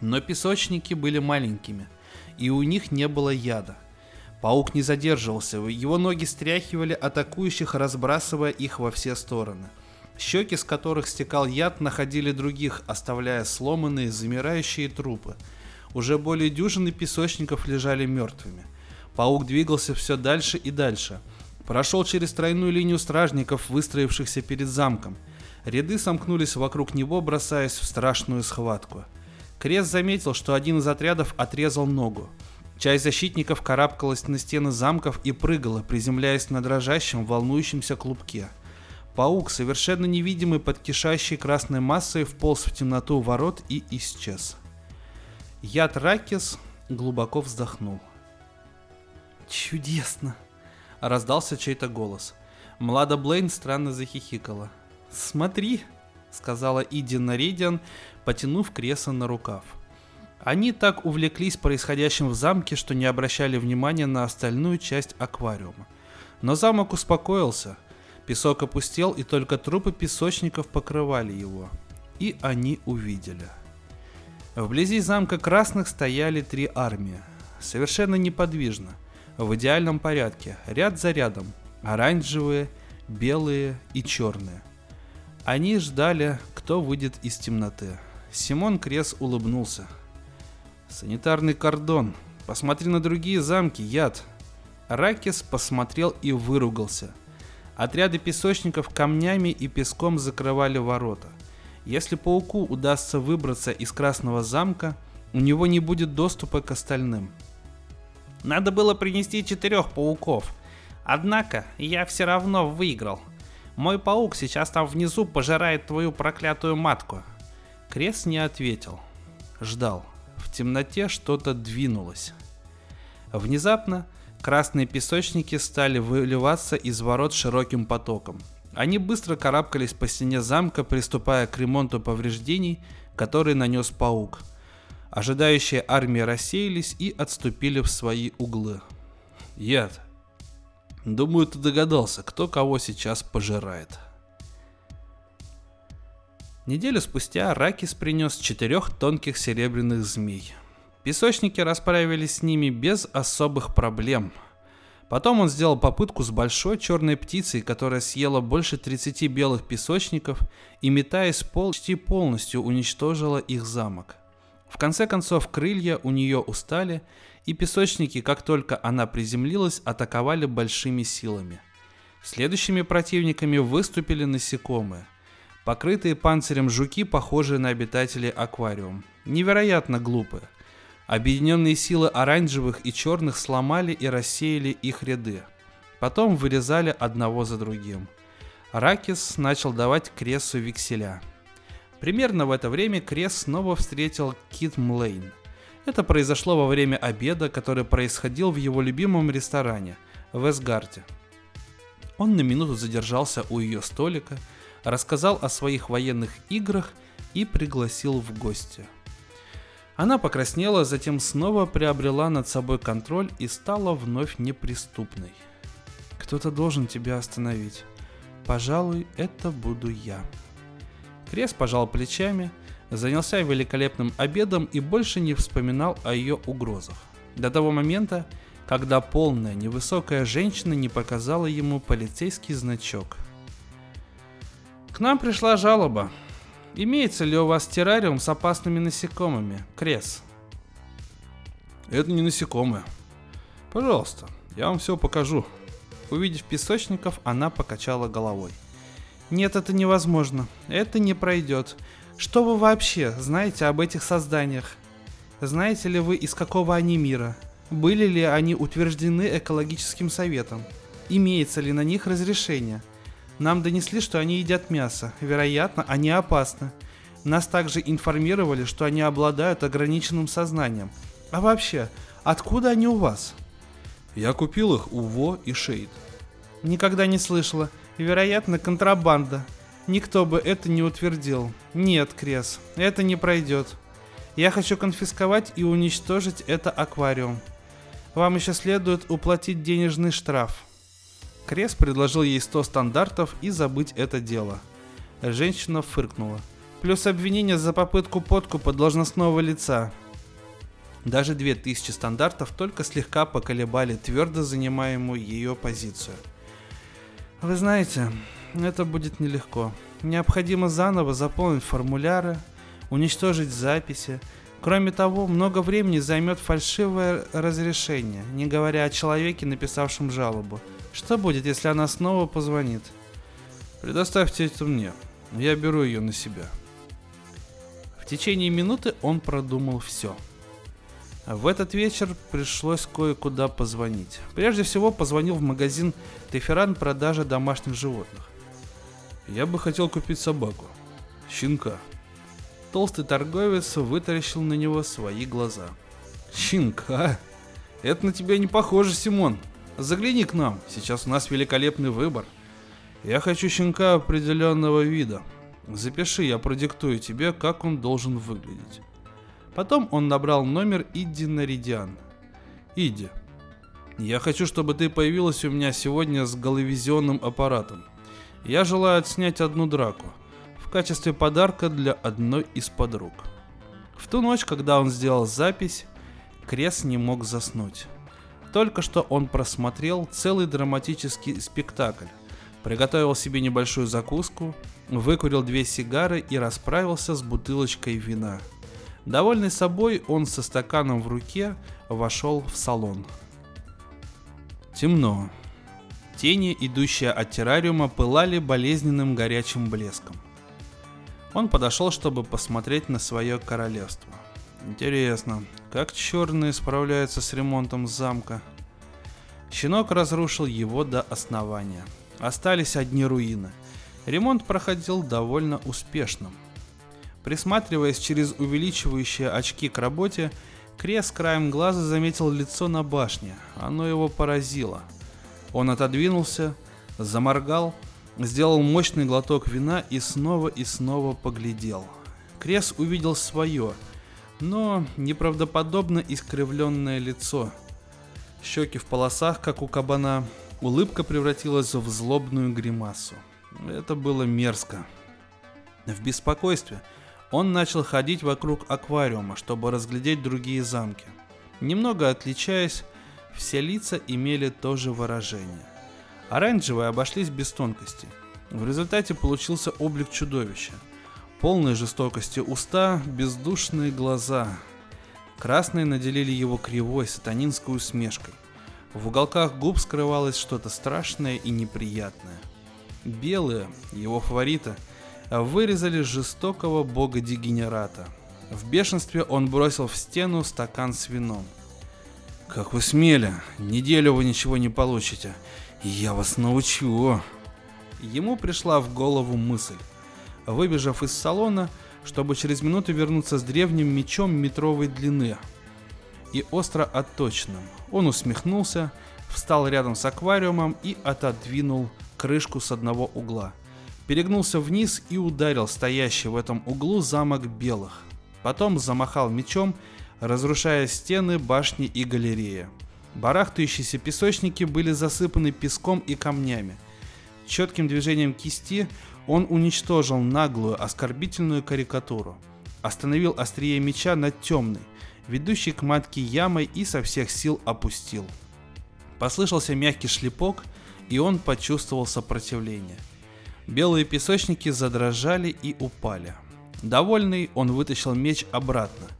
Но песочники были маленькими, и у них не было яда. Паук не задерживался, его ноги стряхивали атакующих, разбрасывая их во все стороны. Щеки, с которых стекал яд, находили других, оставляя сломанные, замирающие трупы – уже более дюжины песочников лежали мертвыми. Паук двигался все дальше и дальше. Прошел через тройную линию стражников, выстроившихся перед замком. Ряды сомкнулись вокруг него, бросаясь в страшную схватку. Крест заметил, что один из отрядов отрезал ногу. Часть защитников карабкалась на стены замков и прыгала, приземляясь на дрожащем, волнующемся клубке. Паук, совершенно невидимый под кишащей красной массой, вполз в темноту ворот и исчез. Яд Ракис глубоко вздохнул. «Чудесно!» — раздался чей-то голос. Млада Блейн странно захихикала. «Смотри!» — сказала Иди Наридиан, потянув кресло на рукав. Они так увлеклись происходящим в замке, что не обращали внимания на остальную часть аквариума. Но замок успокоился. Песок опустел, и только трупы песочников покрывали его. И они увидели — Вблизи замка Красных стояли три армии, совершенно неподвижно, в идеальном порядке, ряд за рядом, оранжевые, белые и черные. Они ждали, кто выйдет из темноты. Симон Крес улыбнулся. «Санитарный кордон. Посмотри на другие замки, яд». Ракис посмотрел и выругался. Отряды песочников камнями и песком закрывали ворота. Если пауку удастся выбраться из Красного замка, у него не будет доступа к остальным. Надо было принести четырех пауков. Однако я все равно выиграл. Мой паук сейчас там внизу пожирает твою проклятую матку. Крес не ответил. Ждал. В темноте что-то двинулось. Внезапно красные песочники стали выливаться из ворот широким потоком – они быстро карабкались по стене замка, приступая к ремонту повреждений, которые нанес паук. Ожидающие армии рассеялись и отступили в свои углы. Яд. Думаю, ты догадался, кто кого сейчас пожирает. Неделю спустя Ракис принес четырех тонких серебряных змей. Песочники расправились с ними без особых проблем – Потом он сделал попытку с большой черной птицей, которая съела больше 30 белых песочников и, метаясь почти полностью уничтожила их замок. В конце концов, крылья у нее устали, и песочники, как только она приземлилась, атаковали большими силами. Следующими противниками выступили насекомые. Покрытые панцирем жуки, похожие на обитателей аквариум. Невероятно глупые. Объединенные силы оранжевых и черных сломали и рассеяли их ряды. Потом вырезали одного за другим. Ракис начал давать Кресу векселя. Примерно в это время Крес снова встретил Кит Млейн. Это произошло во время обеда, который происходил в его любимом ресторане в Эсгарде. Он на минуту задержался у ее столика, рассказал о своих военных играх и пригласил в гости – она покраснела, затем снова приобрела над собой контроль и стала вновь неприступной. Кто-то должен тебя остановить. Пожалуй, это буду я. Крес пожал плечами, занялся великолепным обедом и больше не вспоминал о ее угрозах. До того момента, когда полная невысокая женщина не показала ему полицейский значок. К нам пришла жалоба, Имеется ли у вас террариум с опасными насекомыми, Крес? Это не насекомые. Пожалуйста, я вам все покажу. Увидев песочников, она покачала головой. Нет, это невозможно. Это не пройдет. Что вы вообще знаете об этих созданиях? Знаете ли вы, из какого они мира? Были ли они утверждены экологическим советом? Имеется ли на них разрешение? Нам донесли, что они едят мясо. Вероятно, они опасны. Нас также информировали, что они обладают ограниченным сознанием. А вообще, откуда они у вас? Я купил их у Во и Шейд. Никогда не слышала. Вероятно, контрабанда. Никто бы это не утвердил. Нет, Крес, это не пройдет. Я хочу конфисковать и уничтожить это аквариум. Вам еще следует уплатить денежный штраф. Крес предложил ей 100 стандартов и забыть это дело. Женщина фыркнула. Плюс обвинение за попытку подкупа должностного лица. Даже 2000 стандартов только слегка поколебали твердо занимаемую ее позицию. Вы знаете, это будет нелегко. Необходимо заново заполнить формуляры, уничтожить записи. Кроме того, много времени займет фальшивое разрешение, не говоря о человеке, написавшем жалобу. Что будет, если она снова позвонит? Предоставьте это мне. Я беру ее на себя. В течение минуты он продумал все. В этот вечер пришлось кое-куда позвонить. Прежде всего позвонил в магазин Теферан продажи домашних животных. Я бы хотел купить собаку. Щенка. Толстый торговец вытаращил на него свои глаза. Щенка? Это на тебя не похоже, Симон. Загляни к нам, сейчас у нас великолепный выбор. Я хочу щенка определенного вида. Запиши, я продиктую тебе, как он должен выглядеть. Потом он набрал номер Иди Наридиан. Иди, я хочу, чтобы ты появилась у меня сегодня с головизионным аппаратом. Я желаю отснять одну драку в качестве подарка для одной из подруг. В ту ночь, когда он сделал запись, Крес не мог заснуть. Только что он просмотрел целый драматический спектакль, приготовил себе небольшую закуску, выкурил две сигары и расправился с бутылочкой вина. Довольный собой, он со стаканом в руке вошел в салон. Темно. Тени, идущие от террариума, пылали болезненным горячим блеском. Он подошел, чтобы посмотреть на свое королевство. Интересно, как черные справляются с ремонтом замка? Щенок разрушил его до основания. Остались одни руины. Ремонт проходил довольно успешным. Присматриваясь через увеличивающие очки к работе, Крес краем глаза заметил лицо на башне. Оно его поразило – он отодвинулся, заморгал, сделал мощный глоток вина и снова и снова поглядел. Крес увидел свое, но неправдоподобно искривленное лицо. Щеки в полосах, как у кабана, улыбка превратилась в злобную гримасу. Это было мерзко. В беспокойстве он начал ходить вокруг аквариума, чтобы разглядеть другие замки. Немного отличаясь, все лица имели то же выражение. Оранжевые обошлись без тонкости. В результате получился облик чудовища. Полные жестокости уста, бездушные глаза. Красные наделили его кривой сатанинской усмешкой. В уголках губ скрывалось что-то страшное и неприятное. Белые, его фавориты, вырезали жестокого бога-дегенерата. В бешенстве он бросил в стену стакан с вином. Как вы смели? Неделю вы ничего не получите. Я вас научу. Ему пришла в голову мысль. Выбежав из салона, чтобы через минуту вернуться с древним мечом метровой длины и остро отточенным, он усмехнулся, встал рядом с аквариумом и отодвинул крышку с одного угла. Перегнулся вниз и ударил стоящий в этом углу замок белых. Потом замахал мечом разрушая стены, башни и галереи. Барахтающиеся песочники были засыпаны песком и камнями. Четким движением кисти он уничтожил наглую, оскорбительную карикатуру. Остановил острие меча над темной, ведущей к матке ямой и со всех сил опустил. Послышался мягкий шлепок, и он почувствовал сопротивление. Белые песочники задрожали и упали. Довольный, он вытащил меч обратно –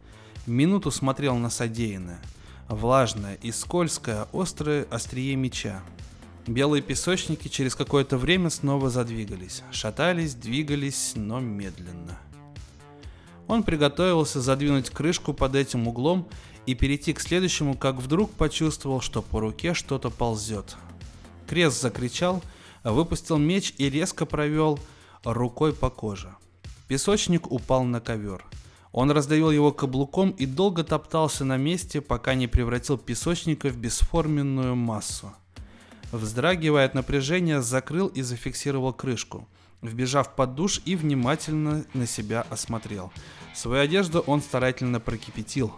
Минуту смотрел на содеянное. Влажное и скользкое, острое острие меча. Белые песочники через какое-то время снова задвигались. Шатались, двигались, но медленно. Он приготовился задвинуть крышку под этим углом и перейти к следующему, как вдруг почувствовал, что по руке что-то ползет. Крест закричал, выпустил меч и резко провел рукой по коже. Песочник упал на ковер. Он раздавил его каблуком и долго топтался на месте, пока не превратил песочника в бесформенную массу. Вздрагивая от напряжения, закрыл и зафиксировал крышку. Вбежав под душ и внимательно на себя осмотрел. Свою одежду он старательно прокипятил.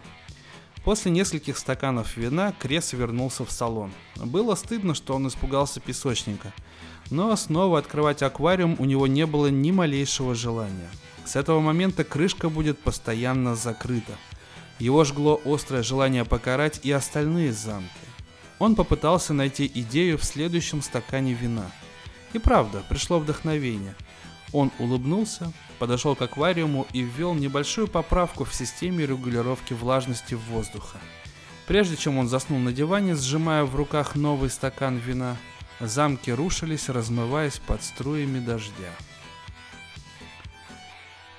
После нескольких стаканов вина Крес вернулся в салон. Было стыдно, что он испугался песочника. Но снова открывать аквариум у него не было ни малейшего желания. С этого момента крышка будет постоянно закрыта. Его жгло острое желание покарать и остальные замки. Он попытался найти идею в следующем стакане вина. И правда, пришло вдохновение. Он улыбнулся, подошел к аквариуму и ввел небольшую поправку в системе регулировки влажности воздуха. Прежде чем он заснул на диване, сжимая в руках новый стакан вина, замки рушились, размываясь под струями дождя.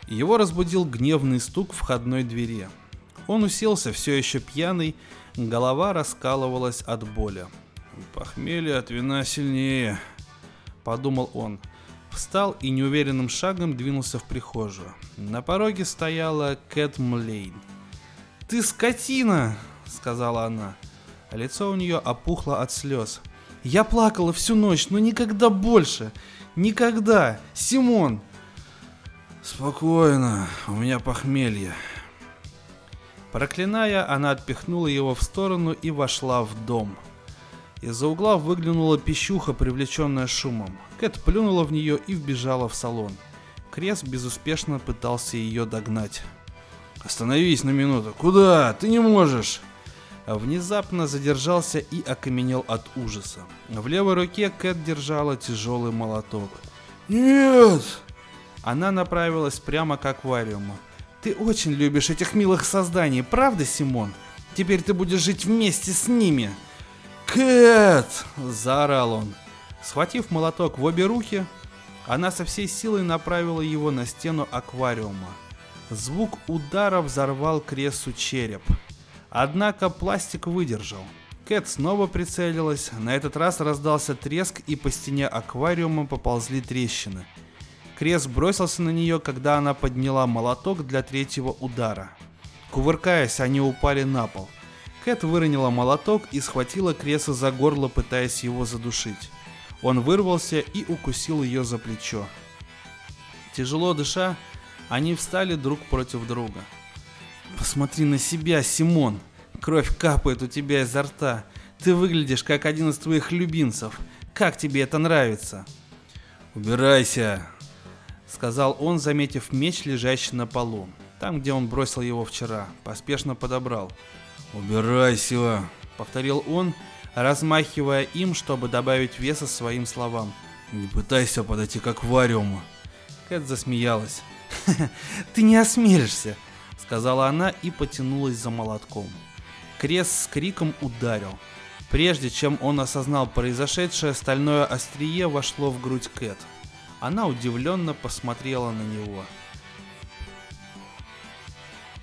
Его разбудил гневный стук входной двери. Он уселся, все еще пьяный, голова раскалывалась от боли. «Похмелье от вина сильнее», — подумал он. Встал и неуверенным шагом двинулся в прихожую. На пороге стояла Кэт Млейн. «Ты скотина!» — сказала она. Лицо у нее опухло от слез. «Я плакала всю ночь, но никогда больше! Никогда! Симон, Спокойно, у меня похмелье. Проклиная, она отпихнула его в сторону и вошла в дом. Из-за угла выглянула пищуха, привлеченная шумом. Кэт плюнула в нее и вбежала в салон. Крес безуспешно пытался ее догнать. «Остановись на минуту! Куда? Ты не можешь!» Внезапно задержался и окаменел от ужаса. В левой руке Кэт держала тяжелый молоток. «Нет!» Она направилась прямо к аквариуму. «Ты очень любишь этих милых созданий, правда, Симон? Теперь ты будешь жить вместе с ними!» «Кэт!» – заорал он. Схватив молоток в обе руки, она со всей силой направила его на стену аквариума. Звук удара взорвал Кресу череп. Однако пластик выдержал. Кэт снова прицелилась, на этот раз раздался треск и по стене аквариума поползли трещины – Крес бросился на нее, когда она подняла молоток для третьего удара. Кувыркаясь, они упали на пол. Кэт выронила молоток и схватила Креса за горло, пытаясь его задушить. Он вырвался и укусил ее за плечо. Тяжело дыша, они встали друг против друга. «Посмотри на себя, Симон! Кровь капает у тебя изо рта. Ты выглядишь как один из твоих любимцев. Как тебе это нравится?» «Убирайся!» Сказал он, заметив меч, лежащий на полу. Там, где он бросил его вчера, поспешно подобрал. «Убирайся!» — повторил он, размахивая им, чтобы добавить веса своим словам. «Не пытайся подойти к аквариуму!» Кэт засмеялась. «Ты не осмелишься!» — сказала она и потянулась за молотком. Крест с криком ударил. Прежде чем он осознал произошедшее, стальное острие вошло в грудь Кэт. Она удивленно посмотрела на него.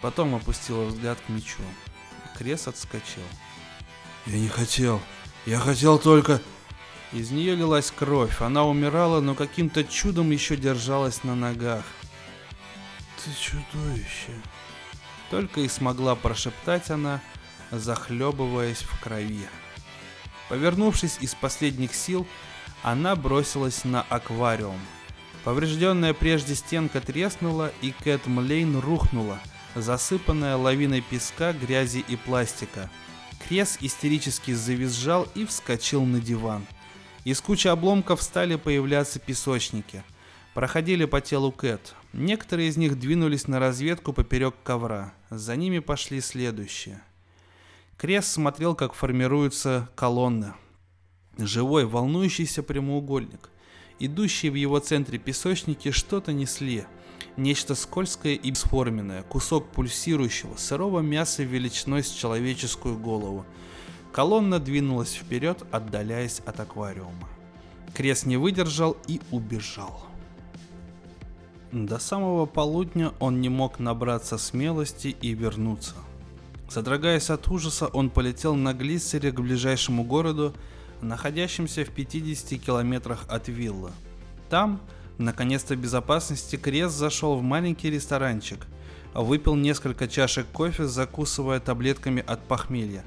Потом опустила взгляд к мечу. Крес отскочил. «Я не хотел. Я хотел только...» Из нее лилась кровь. Она умирала, но каким-то чудом еще держалась на ногах. «Ты чудовище!» Только и смогла прошептать она, захлебываясь в крови. Повернувшись из последних сил, она бросилась на аквариум. Поврежденная прежде стенка треснула, и Кэт Млейн рухнула, засыпанная лавиной песка, грязи и пластика. Крес истерически завизжал и вскочил на диван. Из кучи обломков стали появляться песочники. Проходили по телу Кэт. Некоторые из них двинулись на разведку поперек ковра. За ними пошли следующие. Крес смотрел, как формируются колонны, Живой, волнующийся прямоугольник. Идущие в его центре песочники что-то несли. Нечто скользкое и бесформенное, кусок пульсирующего, сырого мяса величиной с человеческую голову. Колонна двинулась вперед, отдаляясь от аквариума. Крест не выдержал и убежал. До самого полудня он не мог набраться смелости и вернуться. Содрогаясь от ужаса, он полетел на глиссере к ближайшему городу, находящемуся в 50 километрах от виллы. Там, наконец-то в безопасности, Крест зашел в маленький ресторанчик, выпил несколько чашек кофе, закусывая таблетками от похмелья.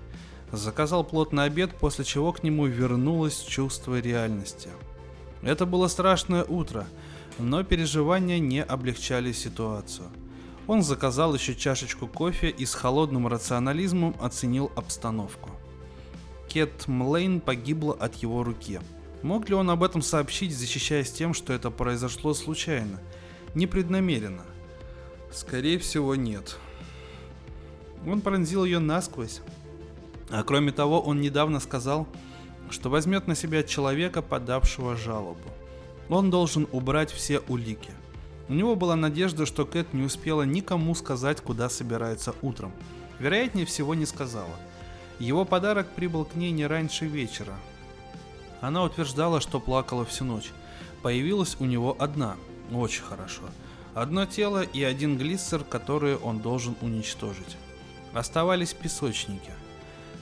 Заказал плотный обед, после чего к нему вернулось чувство реальности. Это было страшное утро, но переживания не облегчали ситуацию – он заказал еще чашечку кофе и с холодным рационализмом оценил обстановку. Кет Млейн погибла от его руки. Мог ли он об этом сообщить, защищаясь тем, что это произошло случайно, непреднамеренно? Скорее всего, нет. Он пронзил ее насквозь. А кроме того, он недавно сказал, что возьмет на себя человека, подавшего жалобу. Он должен убрать все улики – у него была надежда, что Кэт не успела никому сказать, куда собирается утром. Вероятнее всего не сказала. Его подарок прибыл к ней не раньше вечера. Она утверждала, что плакала всю ночь. Появилась у него одна. Очень хорошо. Одно тело и один глиссер, которые он должен уничтожить. Оставались песочники.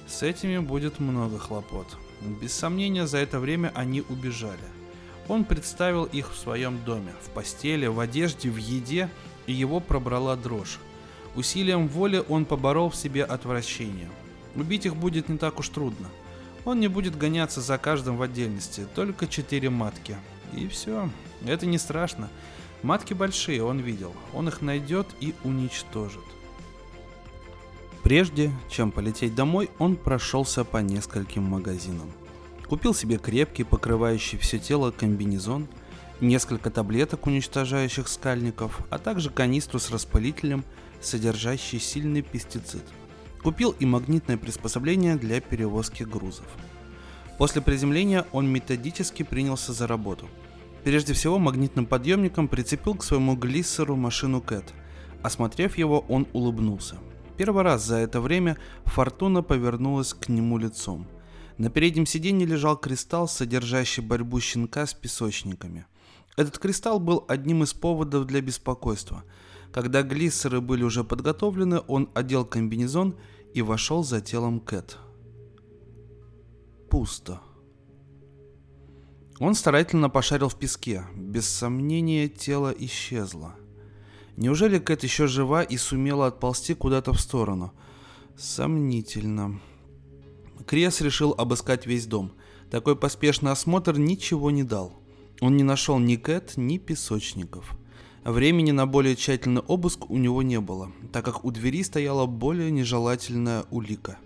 С этими будет много хлопот. Без сомнения, за это время они убежали. Он представил их в своем доме, в постели, в одежде, в еде, и его пробрала дрожь. Усилием воли он поборол в себе отвращение. Убить их будет не так уж трудно. Он не будет гоняться за каждым в отдельности, только четыре матки. И все. Это не страшно. Матки большие, он видел. Он их найдет и уничтожит. Прежде, чем полететь домой, он прошелся по нескольким магазинам. Купил себе крепкий, покрывающий все тело комбинезон, несколько таблеток, уничтожающих скальников, а также канистру с распылителем, содержащий сильный пестицид. Купил и магнитное приспособление для перевозки грузов. После приземления он методически принялся за работу. Прежде всего магнитным подъемником прицепил к своему глиссеру машину Кэт. Осмотрев его, он улыбнулся. Первый раз за это время Фортуна повернулась к нему лицом – на переднем сиденье лежал кристалл, содержащий борьбу щенка с песочниками. Этот кристалл был одним из поводов для беспокойства. Когда глиссеры были уже подготовлены, он одел комбинезон и вошел за телом Кэт. Пусто. Он старательно пошарил в песке. Без сомнения, тело исчезло. Неужели Кэт еще жива и сумела отползти куда-то в сторону? Сомнительно. Крес решил обыскать весь дом. Такой поспешный осмотр ничего не дал. Он не нашел ни Кэт, ни песочников. Времени на более тщательный обыск у него не было, так как у двери стояла более нежелательная улика.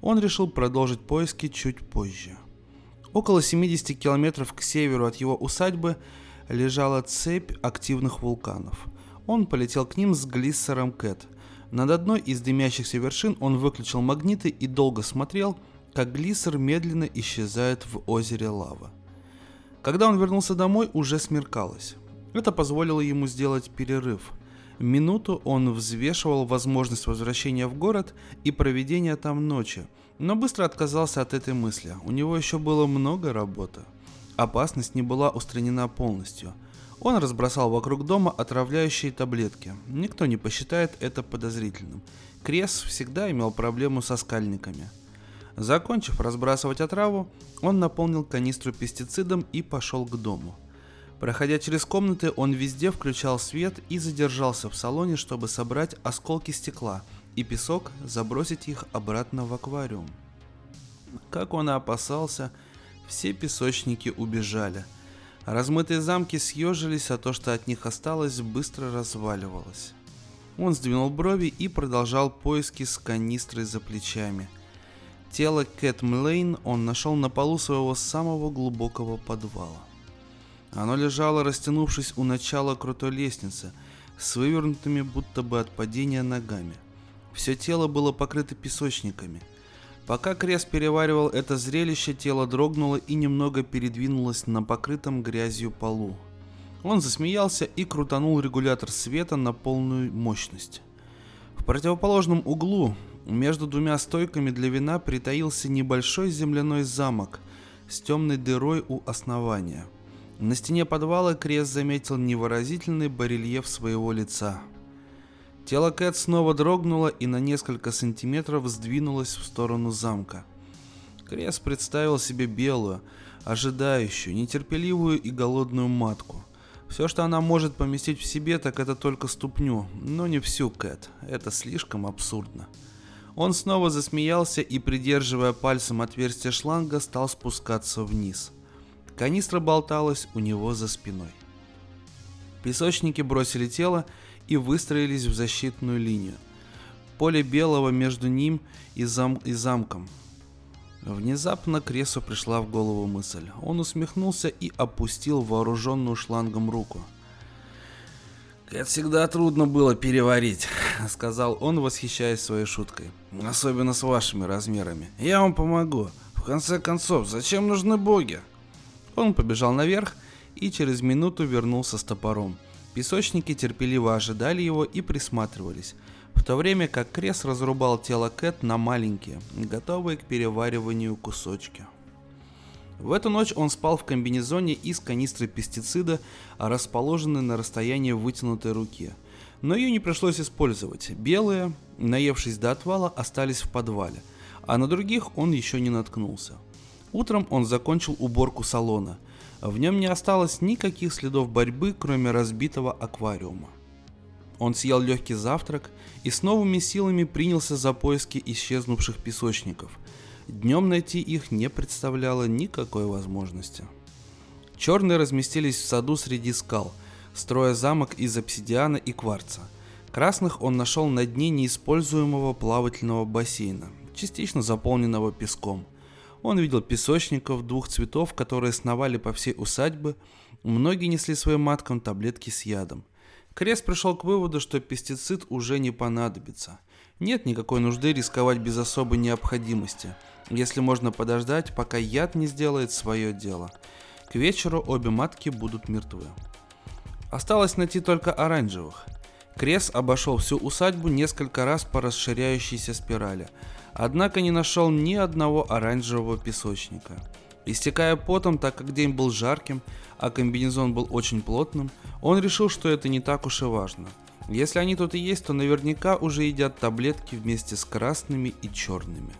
Он решил продолжить поиски чуть позже. Около 70 километров к северу от его усадьбы лежала цепь активных вулканов. Он полетел к ним с глиссером Кэт. Над одной из дымящихся вершин он выключил магниты и долго смотрел, как глиссер медленно исчезает в озере лава. Когда он вернулся домой, уже смеркалось. Это позволило ему сделать перерыв. Минуту он взвешивал возможность возвращения в город и проведения там ночи, но быстро отказался от этой мысли. У него еще было много работы. Опасность не была устранена полностью. Он разбросал вокруг дома отравляющие таблетки. Никто не посчитает это подозрительным. Крес всегда имел проблему со скальниками – Закончив разбрасывать отраву, он наполнил канистру пестицидом и пошел к дому. Проходя через комнаты, он везде включал свет и задержался в салоне, чтобы собрать осколки стекла и песок, забросить их обратно в аквариум. Как он и опасался, все песочники убежали. Размытые замки съежились, а то, что от них осталось, быстро разваливалось. Он сдвинул брови и продолжал поиски с канистрой за плечами – Тело Кэт Млейн он нашел на полу своего самого глубокого подвала. Оно лежало, растянувшись у начала крутой лестницы, с вывернутыми будто бы от падения ногами. Все тело было покрыто песочниками. Пока Крест переваривал это зрелище, тело дрогнуло и немного передвинулось на покрытом грязью полу. Он засмеялся и крутанул регулятор света на полную мощность. В противоположном углу, между двумя стойками для вина притаился небольшой земляной замок с темной дырой у основания. На стене подвала Крест заметил невыразительный барельеф своего лица. Тело Кэт снова дрогнуло и на несколько сантиметров сдвинулось в сторону замка. Крест представил себе белую, ожидающую, нетерпеливую и голодную матку. Все, что она может поместить в себе, так это только ступню, но не всю Кэт. Это слишком абсурдно. Он снова засмеялся и, придерживая пальцем отверстие шланга, стал спускаться вниз – Канистра болталась у него за спиной. Песочники бросили тело и выстроились в защитную линию. Поле белого между ним и, зам... и замком. Внезапно Кресу пришла в голову мысль. Он усмехнулся и опустил вооруженную шлангом руку. «Это всегда трудно было переварить», — сказал он, восхищаясь своей шуткой. «Особенно с вашими размерами. Я вам помогу. В конце концов, зачем нужны боги?» Он побежал наверх и через минуту вернулся с топором. Песочники терпеливо ожидали его и присматривались, в то время как Крес разрубал тело Кэт на маленькие, готовые к перевариванию кусочки. В эту ночь он спал в комбинезоне из канистры пестицида, расположенной на расстоянии вытянутой руки. Но ее не пришлось использовать. Белые, наевшись до отвала, остались в подвале, а на других он еще не наткнулся. Утром он закончил уборку салона. В нем не осталось никаких следов борьбы, кроме разбитого аквариума. Он съел легкий завтрак и с новыми силами принялся за поиски исчезнувших песочников. Днем найти их не представляло никакой возможности. Черные разместились в саду среди скал, строя замок из обсидиана и кварца. Красных он нашел на дне неиспользуемого плавательного бассейна, частично заполненного песком – он видел песочников двух цветов, которые сновали по всей усадьбе. Многие несли своим маткам таблетки с ядом. Крест пришел к выводу, что пестицид уже не понадобится. Нет никакой нужды рисковать без особой необходимости, если можно подождать, пока яд не сделает свое дело. К вечеру обе матки будут мертвы. Осталось найти только оранжевых. Крес обошел всю усадьбу несколько раз по расширяющейся спирали – однако не нашел ни одного оранжевого песочника. Истекая потом, так как день был жарким, а комбинезон был очень плотным, он решил, что это не так уж и важно. Если они тут и есть, то наверняка уже едят таблетки вместе с красными и черными.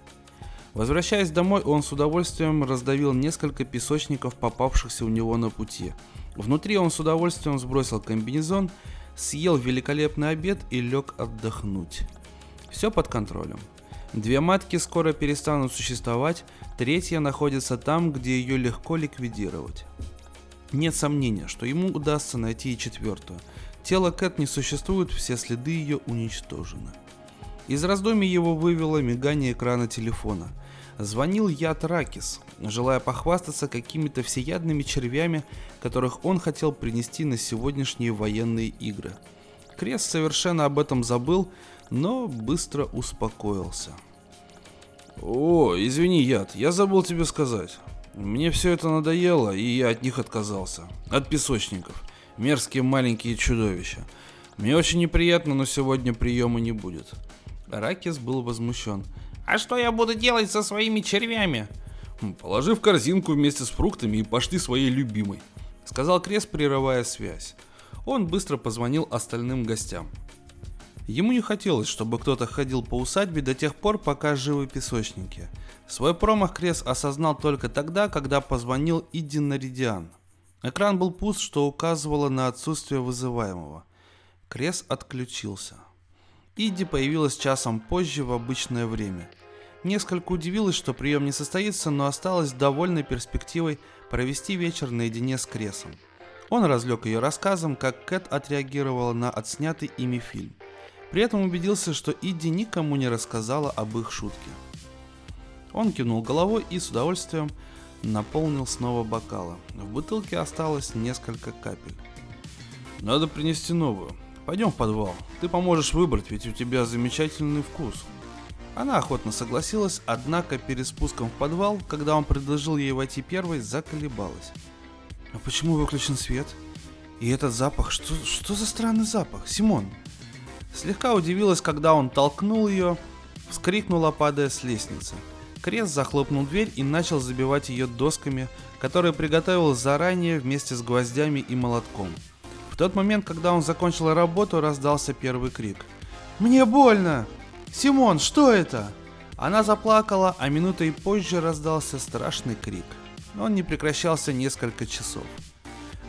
Возвращаясь домой, он с удовольствием раздавил несколько песочников, попавшихся у него на пути. Внутри он с удовольствием сбросил комбинезон, съел великолепный обед и лег отдохнуть. Все под контролем. Две матки скоро перестанут существовать, третья находится там, где ее легко ликвидировать. Нет сомнения, что ему удастся найти и четвертую. Тело Кэт не существует, все следы ее уничтожены. Из раздумий его вывело мигание экрана телефона. Звонил Яд Ракис, желая похвастаться какими-то всеядными червями, которых он хотел принести на сегодняшние военные игры. Крест совершенно об этом забыл, но быстро успокоился. «О, извини, Яд, я забыл тебе сказать. Мне все это надоело, и я от них отказался. От песочников. Мерзкие маленькие чудовища. Мне очень неприятно, но сегодня приема не будет». Ракис был возмущен. «А что я буду делать со своими червями?» «Положи в корзинку вместе с фруктами и пошли своей любимой», — сказал Крест, прерывая связь. Он быстро позвонил остальным гостям. Ему не хотелось, чтобы кто-то ходил по усадьбе до тех пор, пока живы песочники. Свой промах Крес осознал только тогда, когда позвонил Иди Наридиан. Экран был пуст, что указывало на отсутствие вызываемого. Крес отключился. Иди появилась часом позже в обычное время. Несколько удивилась, что прием не состоится, но осталась довольной перспективой провести вечер наедине с Кресом. Он разлег ее рассказом, как Кэт отреагировала на отснятый ими фильм – при этом убедился, что Идди никому не рассказала об их шутке. Он кивнул головой и с удовольствием наполнил снова бокалы. В бутылке осталось несколько капель. Надо принести новую. Пойдем в подвал. Ты поможешь выбрать, ведь у тебя замечательный вкус. Она охотно согласилась, однако перед спуском в подвал, когда он предложил ей войти первой, заколебалась. А почему выключен свет? И этот запах, что, что за странный запах? Симон, Слегка удивилась, когда он толкнул ее, вскрикнула, падая с лестницы. Крест захлопнул дверь и начал забивать ее досками, которые приготовил заранее вместе с гвоздями и молотком. В тот момент, когда он закончил работу, раздался первый крик. «Мне больно! Симон, что это?» Она заплакала, а минутой позже раздался страшный крик. Он не прекращался несколько часов.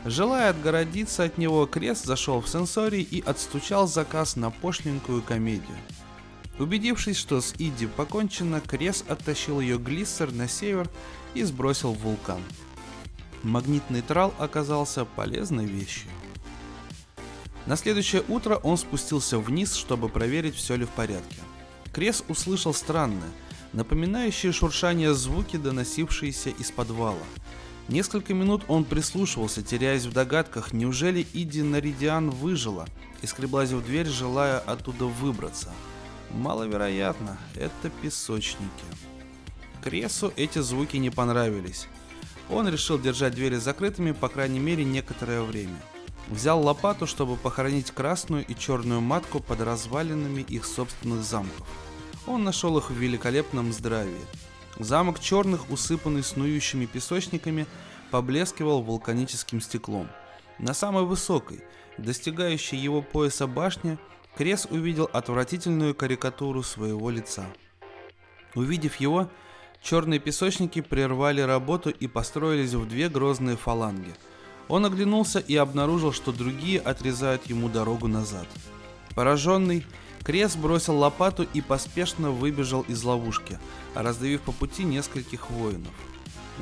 Желая отгородиться от него, Крест зашел в сенсорий и отстучал заказ на пошленькую комедию. Убедившись, что с Иди покончено, Крес оттащил ее глиссер на север и сбросил в вулкан. Магнитный трал оказался полезной вещью. На следующее утро он спустился вниз, чтобы проверить, все ли в порядке. Крес услышал странное, напоминающее шуршание звуки, доносившиеся из подвала. Несколько минут он прислушивался, теряясь в догадках, неужели Иди Наридиан выжила и скреблась в дверь, желая оттуда выбраться – Маловероятно, это песочники. Кресу эти звуки не понравились. Он решил держать двери закрытыми, по крайней мере, некоторое время. Взял лопату, чтобы похоронить красную и черную матку под развалинами их собственных замков. Он нашел их в великолепном здравии. Замок черных, усыпанный снующими песочниками, поблескивал вулканическим стеклом. На самой высокой, достигающей его пояса башне, Крес увидел отвратительную карикатуру своего лица. Увидев его, черные песочники прервали работу и построились в две грозные фаланги. Он оглянулся и обнаружил, что другие отрезают ему дорогу назад. Пораженный, Крес бросил лопату и поспешно выбежал из ловушки, раздавив по пути нескольких воинов.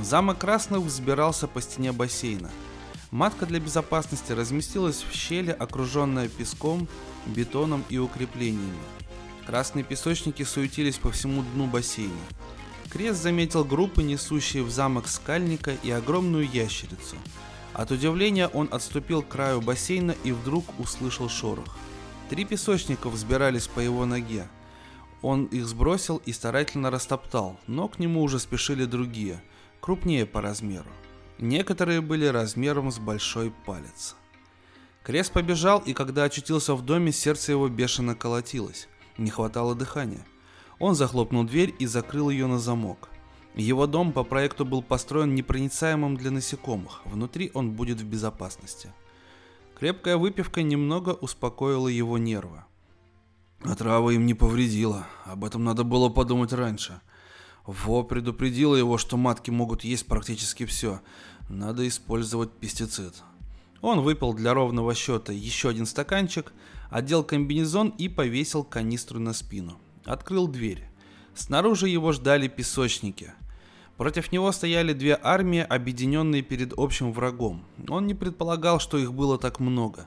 Замок Красных взбирался по стене бассейна – Матка для безопасности разместилась в щели, окруженная песком, бетоном и укреплениями. Красные песочники суетились по всему дну бассейна. Крест заметил группы, несущие в замок скальника и огромную ящерицу. От удивления он отступил к краю бассейна и вдруг услышал шорох. Три песочника взбирались по его ноге. Он их сбросил и старательно растоптал, но к нему уже спешили другие, крупнее по размеру. Некоторые были размером с большой палец. Крест побежал, и когда очутился в доме, сердце его бешено колотилось. Не хватало дыхания. Он захлопнул дверь и закрыл ее на замок. Его дом по проекту был построен непроницаемым для насекомых. Внутри он будет в безопасности. Крепкая выпивка немного успокоила его нервы. Отрава им не повредила. Об этом надо было подумать раньше. Во предупредила его, что матки могут есть практически все. Надо использовать пестицид. Он выпил для ровного счета еще один стаканчик, одел комбинезон и повесил канистру на спину. Открыл дверь. Снаружи его ждали песочники. Против него стояли две армии, объединенные перед общим врагом. Он не предполагал, что их было так много.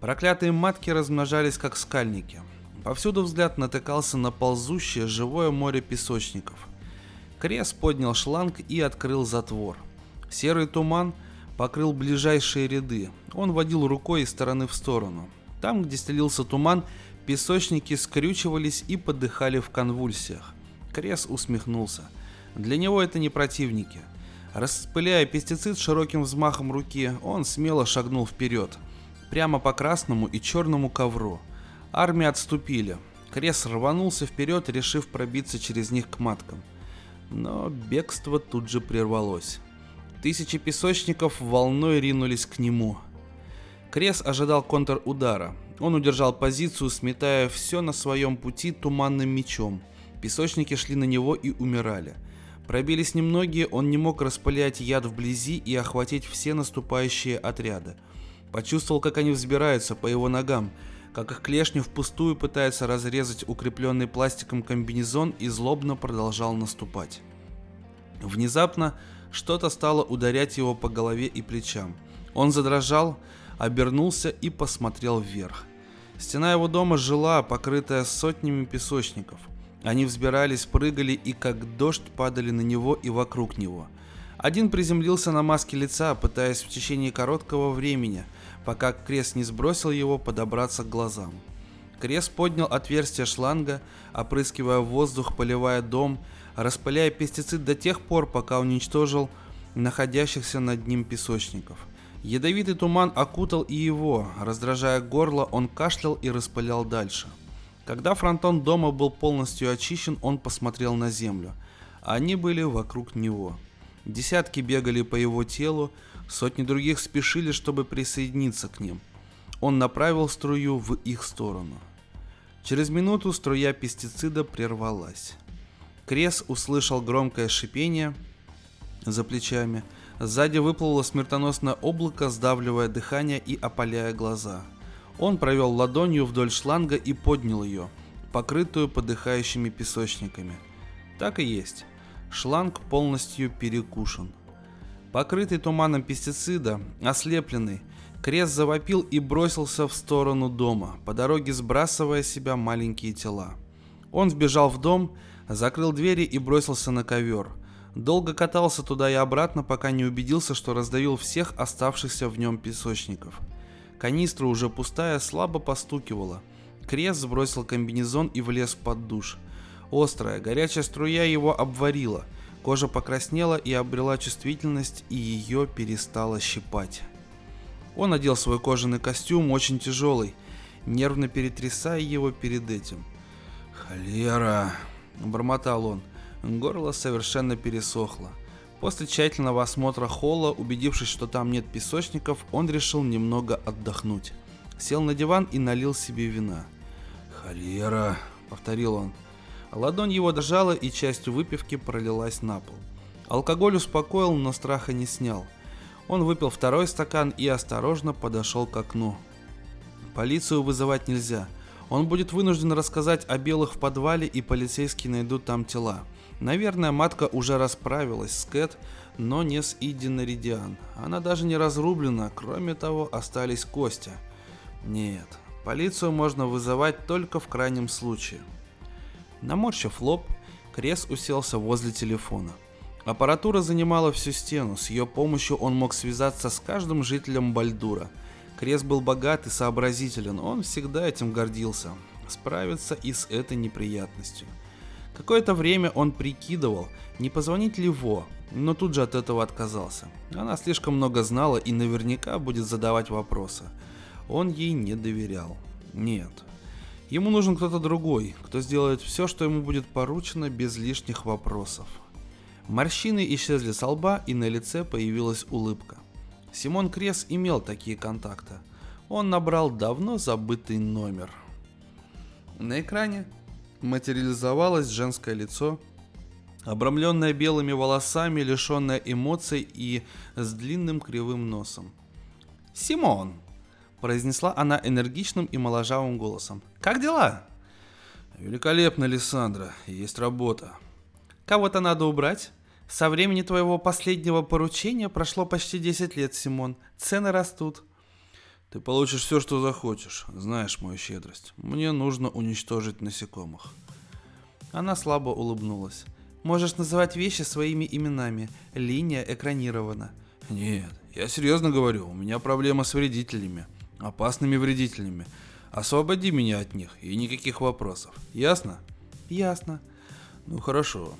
Проклятые матки размножались как скальники. Повсюду взгляд натыкался на ползущее живое море песочников – Крес поднял шланг и открыл затвор. Серый туман покрыл ближайшие ряды. Он водил рукой из стороны в сторону. Там, где стелился туман, песочники скрючивались и подыхали в конвульсиях. Крес усмехнулся. Для него это не противники. Распыляя пестицид широким взмахом руки, он смело шагнул вперед. Прямо по красному и черному ковру. Армии отступили. Крес рванулся вперед, решив пробиться через них к маткам но бегство тут же прервалось. Тысячи песочников волной ринулись к нему. Крес ожидал контрудара. Он удержал позицию, сметая все на своем пути туманным мечом. Песочники шли на него и умирали. Пробились немногие, он не мог распылять яд вблизи и охватить все наступающие отряды. Почувствовал, как они взбираются по его ногам, как их клешни впустую пытаются разрезать укрепленный пластиком комбинезон и злобно продолжал наступать. Внезапно что-то стало ударять его по голове и плечам. Он задрожал, обернулся и посмотрел вверх. Стена его дома жила, покрытая сотнями песочников. Они взбирались, прыгали и как дождь падали на него и вокруг него. Один приземлился на маске лица, пытаясь в течение короткого времени – пока Крест не сбросил его подобраться к глазам. Крест поднял отверстие шланга, опрыскивая воздух, поливая дом, распыляя пестицид до тех пор, пока уничтожил находящихся над ним песочников. Ядовитый туман окутал и его, раздражая горло, он кашлял и распылял дальше. Когда фронтон дома был полностью очищен, он посмотрел на землю. Они были вокруг него. Десятки бегали по его телу, сотни других спешили, чтобы присоединиться к ним. Он направил струю в их сторону. Через минуту струя пестицида прервалась. Крес услышал громкое шипение за плечами. Сзади выплыло смертоносное облако, сдавливая дыхание и опаляя глаза. Он провел ладонью вдоль шланга и поднял ее, покрытую подыхающими песочниками. Так и есть. Шланг полностью перекушен. Покрытый туманом пестицида, ослепленный, Крест завопил и бросился в сторону дома, по дороге сбрасывая с себя маленькие тела. Он сбежал в дом, закрыл двери и бросился на ковер. Долго катался туда и обратно, пока не убедился, что раздавил всех оставшихся в нем песочников. Канистра, уже пустая, слабо постукивала. Крест сбросил комбинезон и влез под душ. Острая, горячая струя его обварила. Кожа покраснела и обрела чувствительность, и ее перестала щипать. Он надел свой кожаный костюм, очень тяжелый, нервно перетрясая его перед этим. «Холера!» – бормотал он. Горло совершенно пересохло. После тщательного осмотра холла, убедившись, что там нет песочников, он решил немного отдохнуть. Сел на диван и налил себе вина. «Холера!» – повторил он. Ладонь его дрожала и частью выпивки пролилась на пол. Алкоголь успокоил, но страха не снял. Он выпил второй стакан и осторожно подошел к окну. Полицию вызывать нельзя. Он будет вынужден рассказать о белых в подвале, и полицейские найдут там тела. Наверное, матка уже расправилась с Кэт, но не с Иди Наридиан. Она даже не разрублена, кроме того, остались кости. Нет, полицию можно вызывать только в крайнем случае. Наморщив лоб, Крес уселся возле телефона. Аппаратура занимала всю стену, с ее помощью он мог связаться с каждым жителем Бальдура. Крес был богат и сообразителен, он всегда этим гордился. Справиться и с этой неприятностью. Какое-то время он прикидывал, не позвонить ли Во, но тут же от этого отказался. Она слишком много знала и наверняка будет задавать вопросы. Он ей не доверял. Нет. Ему нужен кто-то другой, кто сделает все, что ему будет поручено без лишних вопросов. Морщины исчезли с лба, и на лице появилась улыбка. Симон Крес имел такие контакты. Он набрал давно забытый номер. На экране материализовалось женское лицо, обрамленное белыми волосами, лишенное эмоций и с длинным кривым носом. «Симон!» – произнесла она энергичным и моложавым голосом. «Как дела?» «Великолепно, Лиссандра. Есть работа». «Кого-то надо убрать?» Со времени твоего последнего поручения прошло почти 10 лет, Симон. Цены растут. Ты получишь все, что захочешь. Знаешь мою щедрость. Мне нужно уничтожить насекомых. Она слабо улыбнулась. Можешь называть вещи своими именами. Линия экранирована. Нет, я серьезно говорю. У меня проблема с вредителями. Опасными вредителями. Освободи меня от них и никаких вопросов. Ясно? Ясно. Ну хорошо.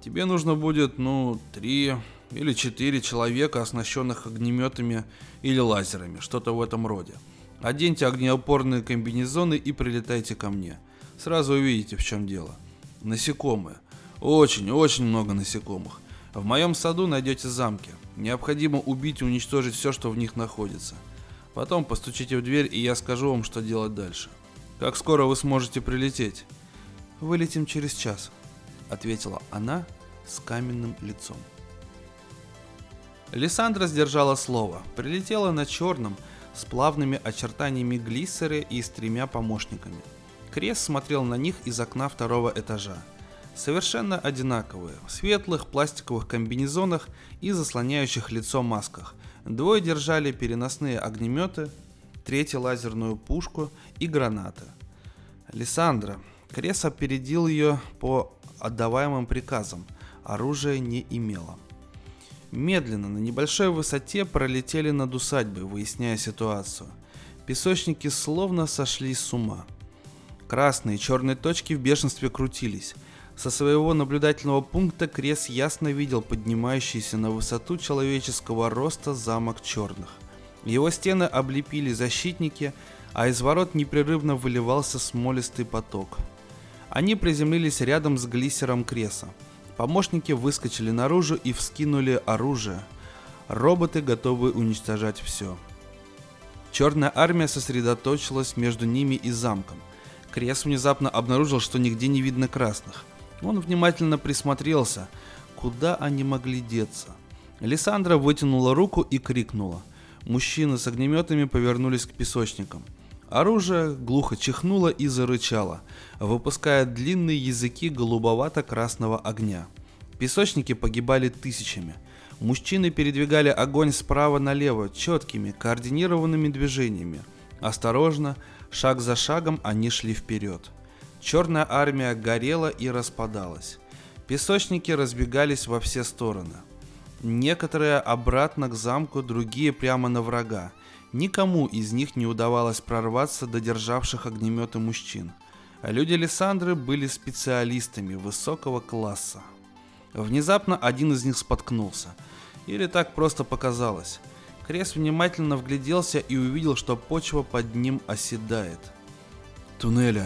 Тебе нужно будет, ну, три или четыре человека, оснащенных огнеметами или лазерами, что-то в этом роде. Оденьте огнеопорные комбинезоны и прилетайте ко мне. Сразу увидите, в чем дело. Насекомые. Очень-очень много насекомых. В моем саду найдете замки. Необходимо убить и уничтожить все, что в них находится. Потом постучите в дверь, и я скажу вам, что делать дальше. Как скоро вы сможете прилететь? Вылетим через час ответила она с каменным лицом. Лиссандра сдержала слово, прилетела на черном, с плавными очертаниями глиссеры и с тремя помощниками. Крес смотрел на них из окна второго этажа. Совершенно одинаковые, в светлых пластиковых комбинезонах и заслоняющих лицо масках. Двое держали переносные огнеметы, третий лазерную пушку и гранаты. Лиссандра. Крес опередил ее по отдаваемым приказам, оружия не имела. Медленно, на небольшой высоте пролетели над усадьбой, выясняя ситуацию. Песочники словно сошли с ума. Красные и черные точки в бешенстве крутились. Со своего наблюдательного пункта Крес ясно видел поднимающийся на высоту человеческого роста замок черных. Его стены облепили защитники, а из ворот непрерывно выливался смолистый поток – они приземлились рядом с глиссером Креса. Помощники выскочили наружу и вскинули оружие. Роботы готовы уничтожать все. Черная армия сосредоточилась между ними и замком. Крес внезапно обнаружил, что нигде не видно красных. Он внимательно присмотрелся, куда они могли деться. Александра вытянула руку и крикнула. Мужчины с огнеметами повернулись к песочникам. Оружие глухо чихнуло и зарычало, выпуская длинные языки голубовато-красного огня. Песочники погибали тысячами. Мужчины передвигали огонь справа налево четкими, координированными движениями. Осторожно, шаг за шагом они шли вперед. Черная армия горела и распадалась. Песочники разбегались во все стороны. Некоторые обратно к замку, другие прямо на врага. Никому из них не удавалось прорваться до державших огнеметы мужчин. Люди Лиссандры были специалистами высокого класса. Внезапно один из них споткнулся. Или так просто показалось. Крес внимательно вгляделся и увидел, что почва под ним оседает. Туннели.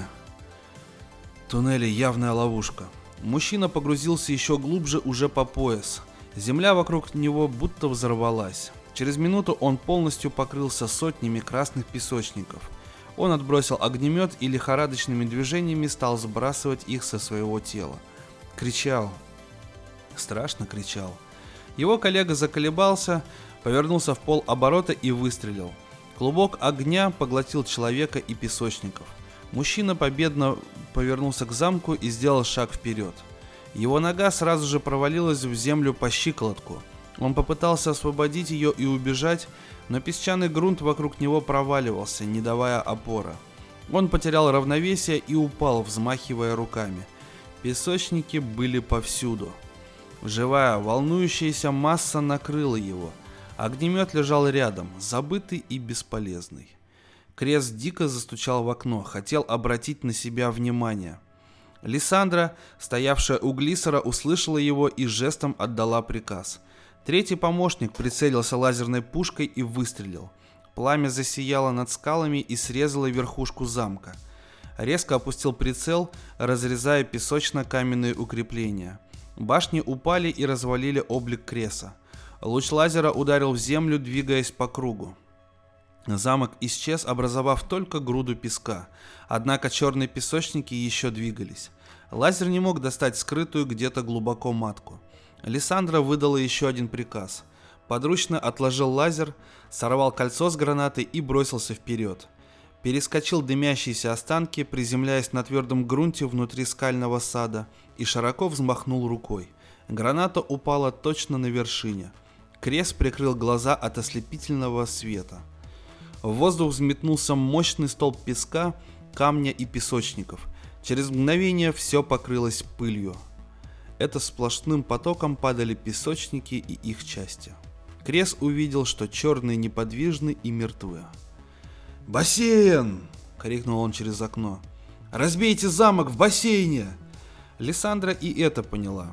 Туннели явная ловушка. Мужчина погрузился еще глубже уже по пояс. Земля вокруг него будто взорвалась. Через минуту он полностью покрылся сотнями красных песочников. Он отбросил огнемет и лихорадочными движениями стал сбрасывать их со своего тела. Кричал. Страшно кричал. Его коллега заколебался, повернулся в пол оборота и выстрелил. Клубок огня поглотил человека и песочников. Мужчина победно повернулся к замку и сделал шаг вперед. Его нога сразу же провалилась в землю по щиколотку – он попытался освободить ее и убежать, но песчаный грунт вокруг него проваливался, не давая опоры. Он потерял равновесие и упал, взмахивая руками. Песочники были повсюду. Живая, волнующаяся масса накрыла его. Огнемет лежал рядом, забытый и бесполезный. Крест дико застучал в окно, хотел обратить на себя внимание. Лиссандра, стоявшая у Глиссера, услышала его и жестом отдала приказ – Третий помощник прицелился лазерной пушкой и выстрелил. Пламя засияло над скалами и срезало верхушку замка. Резко опустил прицел, разрезая песочно-каменные укрепления. Башни упали и развалили облик Креса. Луч лазера ударил в землю, двигаясь по кругу. Замок исчез, образовав только груду песка. Однако черные песочники еще двигались. Лазер не мог достать скрытую где-то глубоко матку. Лиссандра выдала еще один приказ. Подручно отложил лазер, сорвал кольцо с гранаты и бросился вперед. Перескочил дымящиеся останки, приземляясь на твердом грунте внутри скального сада, и широко взмахнул рукой. Граната упала точно на вершине. Крест прикрыл глаза от ослепительного света. В воздух взметнулся мощный столб песка, камня и песочников. Через мгновение все покрылось пылью это сплошным потоком падали песочники и их части. Крес увидел, что черные неподвижны и мертвы. «Бассейн!» — крикнул он через окно. «Разбейте замок в бассейне!» Лиссандра и это поняла.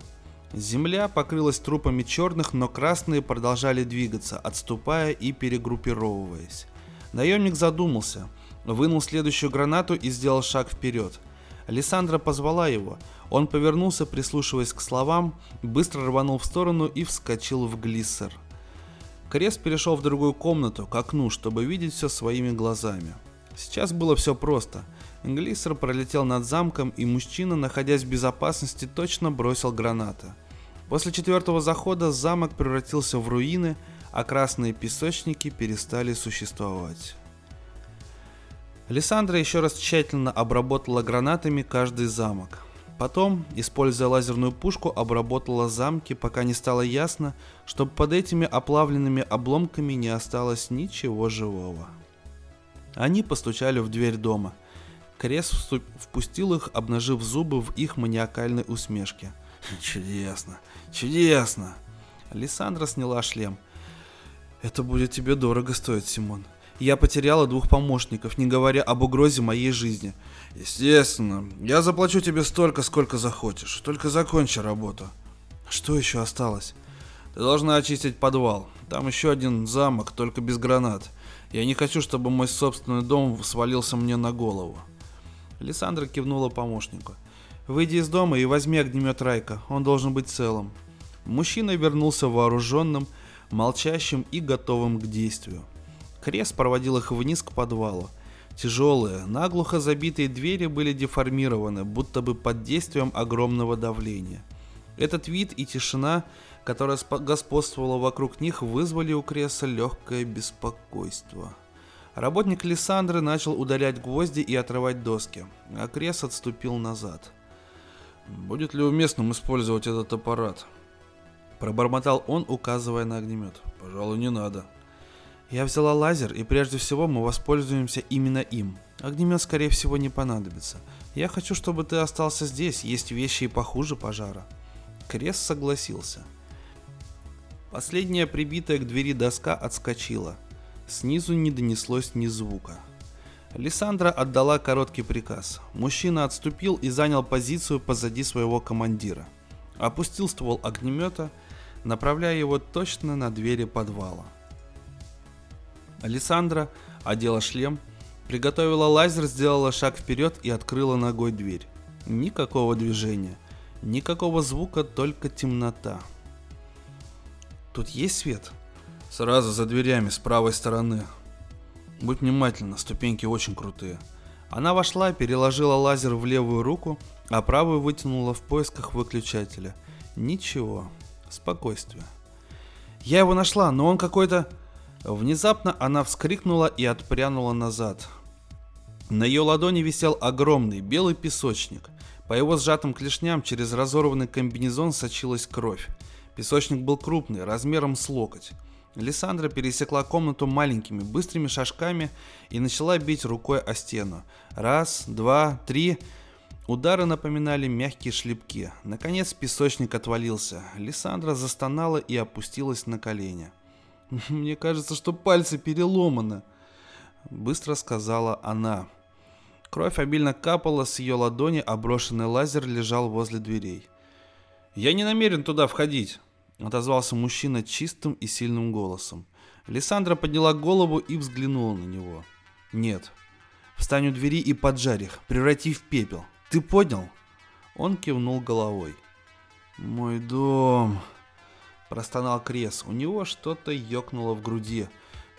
Земля покрылась трупами черных, но красные продолжали двигаться, отступая и перегруппировываясь. Наемник задумался, вынул следующую гранату и сделал шаг вперед. Александра позвала его. Он повернулся, прислушиваясь к словам, быстро рванул в сторону и вскочил в глиссер. Крест перешел в другую комнату, к окну, чтобы видеть все своими глазами. Сейчас было все просто. Глиссер пролетел над замком, и мужчина, находясь в безопасности, точно бросил гранаты. После четвертого захода замок превратился в руины, а красные песочники перестали существовать. Александра еще раз тщательно обработала гранатами каждый замок. Потом, используя лазерную пушку, обработала замки, пока не стало ясно, что под этими оплавленными обломками не осталось ничего живого. Они постучали в дверь дома. Крес впустил их, обнажив зубы в их маниакальной усмешке. «Чудесно! Чудесно!» Александра сняла шлем. «Это будет тебе дорого стоить, Симон. Я потеряла двух помощников, не говоря об угрозе моей жизни. Естественно, я заплачу тебе столько, сколько захочешь. Только закончи работу. Что еще осталось? Ты должна очистить подвал. Там еще один замок, только без гранат. Я не хочу, чтобы мой собственный дом свалился мне на голову. Александра кивнула помощнику. Выйди из дома и возьми огнемет Райка, он должен быть целым. Мужчина вернулся вооруженным, молчащим и готовым к действию. Крест проводил их вниз к подвалу. Тяжелые, наглухо забитые двери были деформированы, будто бы под действием огромного давления. Этот вид и тишина, которая господствовала вокруг них, вызвали у Креса легкое беспокойство. Работник Лиссандры начал удалять гвозди и отрывать доски, а Крес отступил назад. «Будет ли уместным использовать этот аппарат?» Пробормотал он, указывая на огнемет. «Пожалуй, не надо». Я взяла лазер, и прежде всего мы воспользуемся именно им. Огнемет, скорее всего, не понадобится. Я хочу, чтобы ты остался здесь, есть вещи и похуже пожара. Крест согласился. Последняя прибитая к двери доска отскочила. Снизу не донеслось ни звука. Лиссандра отдала короткий приказ. Мужчина отступил и занял позицию позади своего командира. Опустил ствол огнемета, направляя его точно на двери подвала. Александра одела шлем, приготовила лазер, сделала шаг вперед и открыла ногой дверь. Никакого движения, никакого звука, только темнота. Тут есть свет? Сразу за дверями с правой стороны. Будь внимательна, ступеньки очень крутые. Она вошла, переложила лазер в левую руку, а правую вытянула в поисках выключателя. Ничего. Спокойствие. Я его нашла, но он какой-то... Внезапно она вскрикнула и отпрянула назад. На ее ладони висел огромный белый песочник. По его сжатым клешням через разорванный комбинезон сочилась кровь. Песочник был крупный, размером с локоть. Лиссандра пересекла комнату маленькими, быстрыми шажками и начала бить рукой о стену. Раз, два, три. Удары напоминали мягкие шлепки. Наконец песочник отвалился. Лиссандра застонала и опустилась на колени. «Мне кажется, что пальцы переломаны», — быстро сказала она. Кровь обильно капала с ее ладони, а брошенный лазер лежал возле дверей. «Я не намерен туда входить», — отозвался мужчина чистым и сильным голосом. Лиссандра подняла голову и взглянула на него. «Нет. Встань у двери и поджарь их, преврати в пепел. Ты понял?» Он кивнул головой. «Мой дом», Простонал Крес. У него что-то ёкнуло в груди.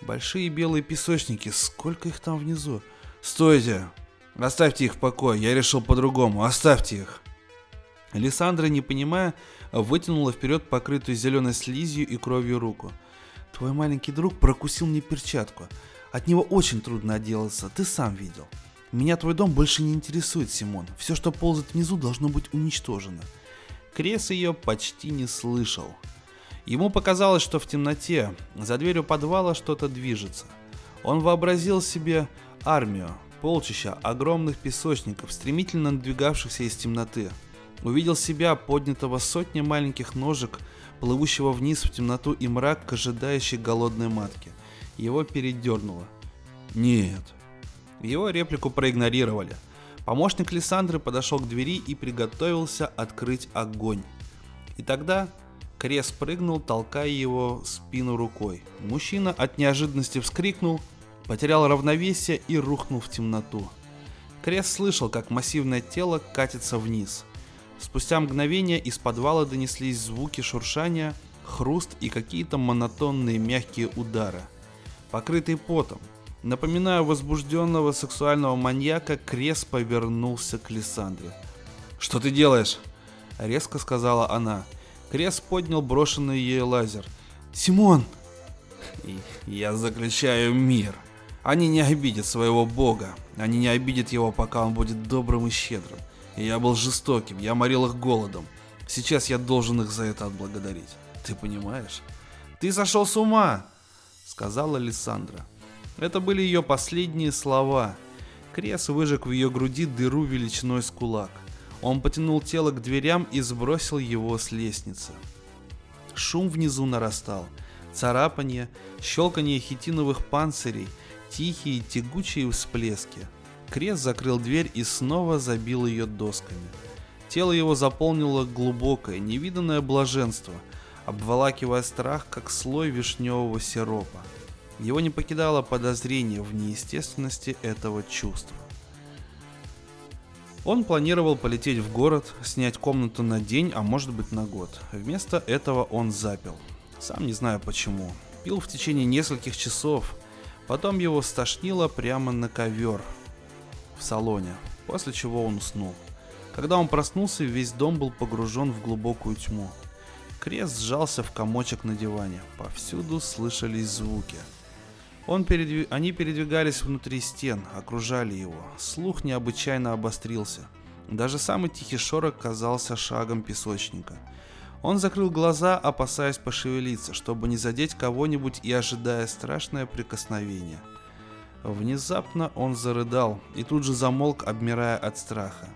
Большие белые песочники. Сколько их там внизу? Стойте! Оставьте их в покое. Я решил по-другому. Оставьте их. Александра, не понимая, вытянула вперед покрытую зеленой слизью и кровью руку. Твой маленький друг прокусил мне перчатку. От него очень трудно отделаться, ты сам видел. Меня твой дом больше не интересует, Симон. Все, что ползает внизу, должно быть уничтожено. Крес ее почти не слышал. Ему показалось, что в темноте за дверью подвала что-то движется. Он вообразил себе армию, полчища огромных песочников, стремительно надвигавшихся из темноты. Увидел себя, поднятого сотни маленьких ножек, плывущего вниз в темноту и мрак к ожидающей голодной матке. Его передернуло. Нет. Его реплику проигнорировали. Помощник Лиссандры подошел к двери и приготовился открыть огонь. И тогда Крес прыгнул, толкая его в спину рукой. Мужчина от неожиданности вскрикнул, потерял равновесие и рухнул в темноту. Крес слышал, как массивное тело катится вниз. Спустя мгновение из подвала донеслись звуки шуршания, хруст и какие-то монотонные мягкие удары. Покрытый потом, напоминая возбужденного сексуального маньяка, Крес повернулся к Лиссандре. «Что ты делаешь?» — резко сказала она. Крес поднял брошенный ей лазер. «Симон!» «Я заключаю мир. Они не обидят своего бога. Они не обидят его, пока он будет добрым и щедрым. Я был жестоким, я морил их голодом. Сейчас я должен их за это отблагодарить. Ты понимаешь?» «Ты сошел с ума!» Сказала Лиссандра. Это были ее последние слова. Крес выжег в ее груди дыру величиной с кулак. Он потянул тело к дверям и сбросил его с лестницы. Шум внизу нарастал. Царапанье, щелканье хитиновых панцирей, тихие тягучие всплески. Крест закрыл дверь и снова забил ее досками. Тело его заполнило глубокое, невиданное блаженство, обволакивая страх, как слой вишневого сиропа. Его не покидало подозрение в неестественности этого чувства. Он планировал полететь в город, снять комнату на день, а может быть на год. Вместо этого он запил. Сам не знаю почему. Пил в течение нескольких часов. Потом его стошнило прямо на ковер в салоне, после чего он уснул. Когда он проснулся, весь дом был погружен в глубокую тьму. Крест сжался в комочек на диване. Повсюду слышались звуки. Он передвиг... Они передвигались внутри стен, окружали его. Слух необычайно обострился. Даже самый тихий шорох казался шагом песочника. Он закрыл глаза, опасаясь пошевелиться, чтобы не задеть кого-нибудь и ожидая страшное прикосновение. Внезапно он зарыдал и тут же замолк, обмирая от страха.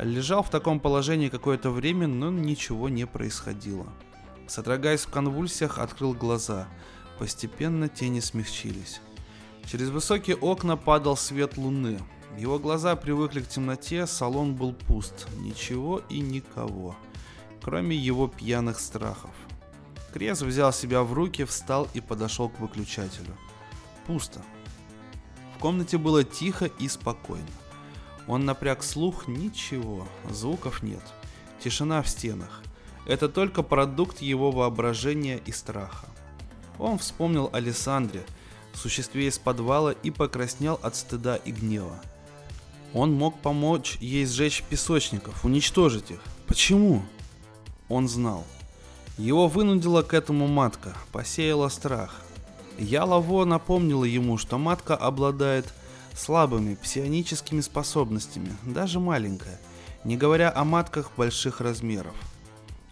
Лежал в таком положении какое-то время, но ничего не происходило. Содрогаясь в конвульсиях, открыл глаза – Постепенно тени смягчились. Через высокие окна падал свет луны. Его глаза привыкли к темноте, салон был пуст. Ничего и никого. Кроме его пьяных страхов. Крес взял себя в руки, встал и подошел к выключателю. Пусто. В комнате было тихо и спокойно. Он напряг слух, ничего, звуков нет. Тишина в стенах. Это только продукт его воображения и страха. Он вспомнил о существе из подвала, и покраснел от стыда и гнева. Он мог помочь ей сжечь песочников, уничтожить их. Почему? Он знал. Его вынудила к этому матка, посеяла страх. Ялово напомнила ему, что матка обладает слабыми псионическими способностями, даже маленькая, не говоря о матках больших размеров.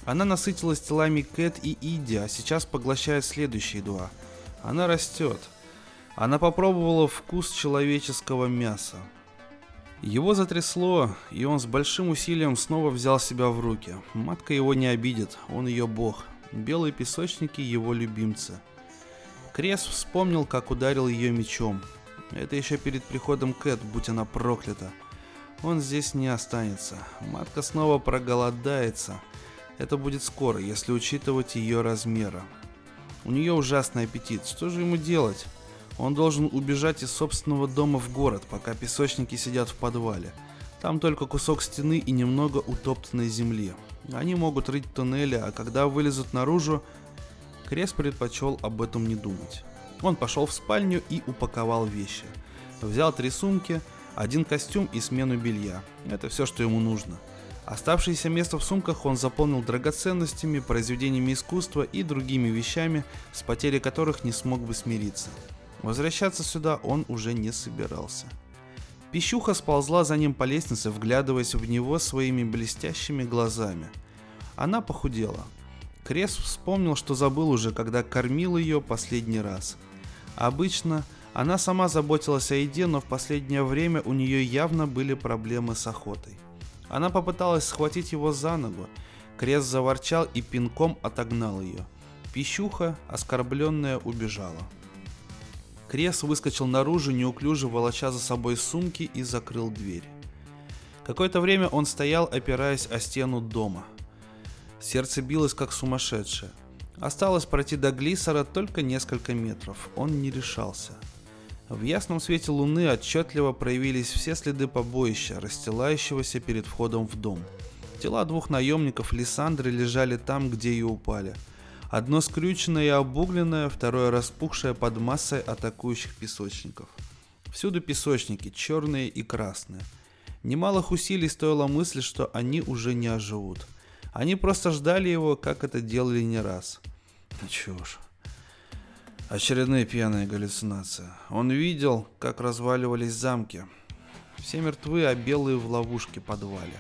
Она насытилась телами Кэт и Иди, а сейчас поглощает следующие два. Она растет. Она попробовала вкус человеческого мяса. Его затрясло, и он с большим усилием снова взял себя в руки. Матка его не обидит, он ее бог. Белые песочники его любимцы. Крес вспомнил, как ударил ее мечом. Это еще перед приходом Кэт, будь она проклята. Он здесь не останется. Матка снова проголодается. Это будет скоро, если учитывать ее размера. У нее ужасный аппетит. Что же ему делать? Он должен убежать из собственного дома в город, пока песочники сидят в подвале. Там только кусок стены и немного утоптанной земли. Они могут рыть туннели, а когда вылезут наружу, Крес предпочел об этом не думать. Он пошел в спальню и упаковал вещи. Взял три сумки, один костюм и смену белья. Это все, что ему нужно – Оставшееся место в сумках он заполнил драгоценностями, произведениями искусства и другими вещами, с потерей которых не смог бы смириться. Возвращаться сюда он уже не собирался. Пищуха сползла за ним по лестнице, вглядываясь в него своими блестящими глазами. Она похудела. Крес вспомнил, что забыл уже, когда кормил ее последний раз. Обычно она сама заботилась о еде, но в последнее время у нее явно были проблемы с охотой. Она попыталась схватить его за ногу. Крест заворчал и пинком отогнал ее. Пищуха, оскорбленная, убежала. Крес выскочил наружу, неуклюже волоча за собой сумки и закрыл дверь. Какое-то время он стоял, опираясь о стену дома. Сердце билось как сумасшедшее. Осталось пройти до Глиссера только несколько метров. Он не решался. В ясном свете луны отчетливо проявились все следы побоища, расстилающегося перед входом в дом. Тела двух наемников Лиссандры лежали там, где и упали. Одно скрюченное и обугленное, второе распухшее под массой атакующих песочников. Всюду песочники, черные и красные. Немалых усилий стоила мысль, что они уже не оживут. Они просто ждали его, как это делали не раз. Ну чушь. Очередная пьяная галлюцинация. Он видел, как разваливались замки. Все мертвы, а белые в ловушке подвале.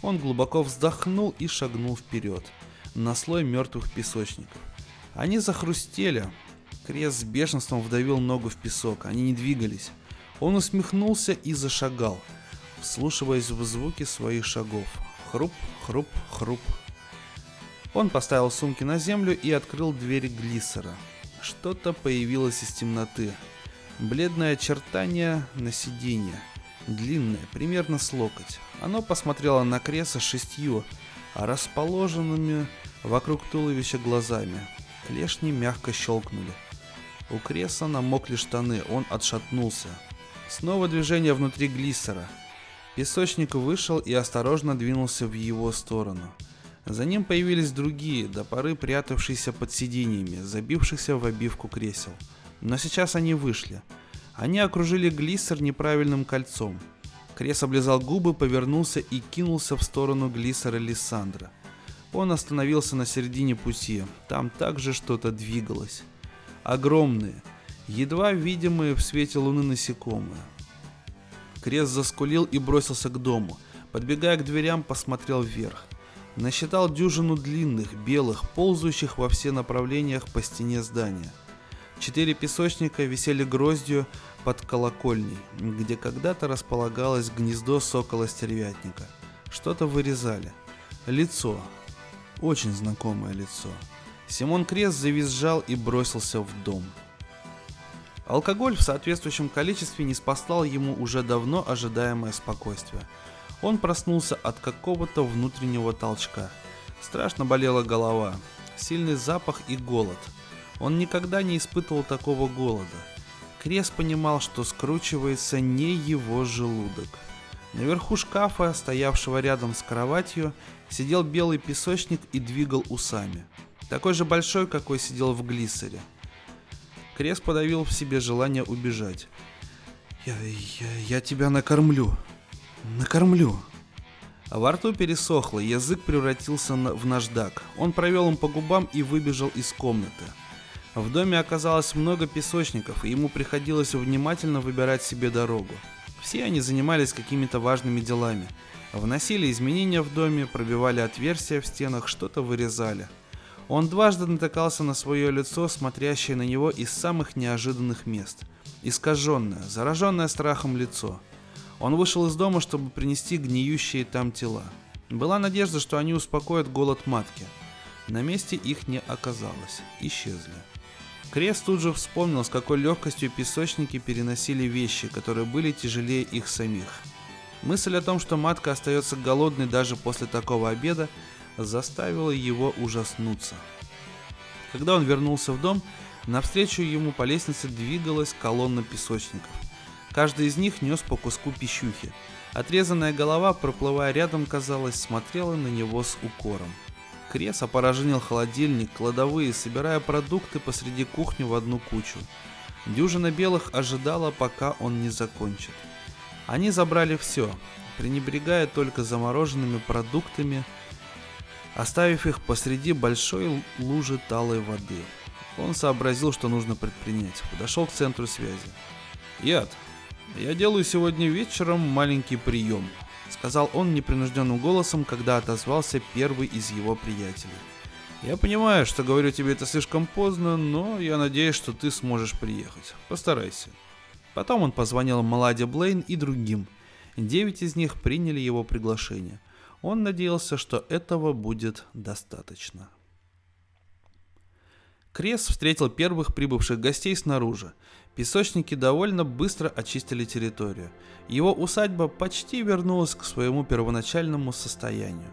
Он глубоко вздохнул и шагнул вперед, на слой мертвых песочников. Они захрустели. Крест с бешенством вдавил ногу в песок. Они не двигались. Он усмехнулся и зашагал, вслушиваясь в звуки своих шагов. Хруп, хруп, хруп. Он поставил сумки на землю и открыл дверь глиссера. Что-то появилось из темноты. Бледное очертание на сиденье. Длинное, примерно с локоть. Оно посмотрело на Креса шестью, расположенными вокруг туловища глазами. Клешни мягко щелкнули. У Креса намокли штаны, он отшатнулся. Снова движение внутри глиссера. Песочник вышел и осторожно двинулся в его сторону. За ним появились другие, до поры прятавшиеся под сиденьями, забившихся в обивку кресел. Но сейчас они вышли. Они окружили глиссер неправильным кольцом. Крес облизал губы, повернулся и кинулся в сторону глиссера Лиссандра. Он остановился на середине пути. Там также что-то двигалось. Огромные, едва видимые в свете луны насекомые. Крес заскулил и бросился к дому. Подбегая к дверям, посмотрел вверх. Насчитал дюжину длинных, белых, ползающих во все направлениях по стене здания. Четыре песочника висели гроздью под колокольней, где когда-то располагалось гнездо сокола-стервятника. Что-то вырезали. Лицо. Очень знакомое лицо. Симон Крест завизжал и бросился в дом. Алкоголь в соответствующем количестве не спасал ему уже давно ожидаемое спокойствие. Он проснулся от какого-то внутреннего толчка. Страшно болела голова, сильный запах и голод. Он никогда не испытывал такого голода. Крес понимал, что скручивается не его желудок. Наверху шкафа, стоявшего рядом с кроватью, сидел белый песочник и двигал усами. Такой же большой, какой сидел в глиссере – Крес подавил в себе желание убежать. «Я, я, я тебя накормлю. Накормлю». А во рту пересохло, язык превратился в наждак. Он провел им по губам и выбежал из комнаты. В доме оказалось много песочников, и ему приходилось внимательно выбирать себе дорогу. Все они занимались какими-то важными делами. Вносили изменения в доме, пробивали отверстия в стенах, что-то вырезали – он дважды натыкался на свое лицо, смотрящее на него из самых неожиданных мест. Искаженное, зараженное страхом лицо. Он вышел из дома, чтобы принести гниющие там тела. Была надежда, что они успокоят голод матки. На месте их не оказалось. Исчезли. Крест тут же вспомнил, с какой легкостью песочники переносили вещи, которые были тяжелее их самих. Мысль о том, что матка остается голодной даже после такого обеда, заставило его ужаснуться. Когда он вернулся в дом, навстречу ему по лестнице двигалась колонна песочников. Каждый из них нес по куску пищухи. Отрезанная голова, проплывая рядом, казалось, смотрела на него с укором. Крес опорожнил холодильник, кладовые, собирая продукты посреди кухни в одну кучу. Дюжина белых ожидала, пока он не закончит. Они забрали все, пренебрегая только замороженными продуктами, оставив их посреди большой лужи талой воды. Он сообразил, что нужно предпринять. Подошел к центру связи. «Яд, я делаю сегодня вечером маленький прием», сказал он непринужденным голосом, когда отозвался первый из его приятелей. «Я понимаю, что говорю тебе это слишком поздно, но я надеюсь, что ты сможешь приехать. Постарайся». Потом он позвонил Маладе Блейн и другим. Девять из них приняли его приглашение – он надеялся, что этого будет достаточно. Крес встретил первых прибывших гостей снаружи. Песочники довольно быстро очистили территорию. Его усадьба почти вернулась к своему первоначальному состоянию.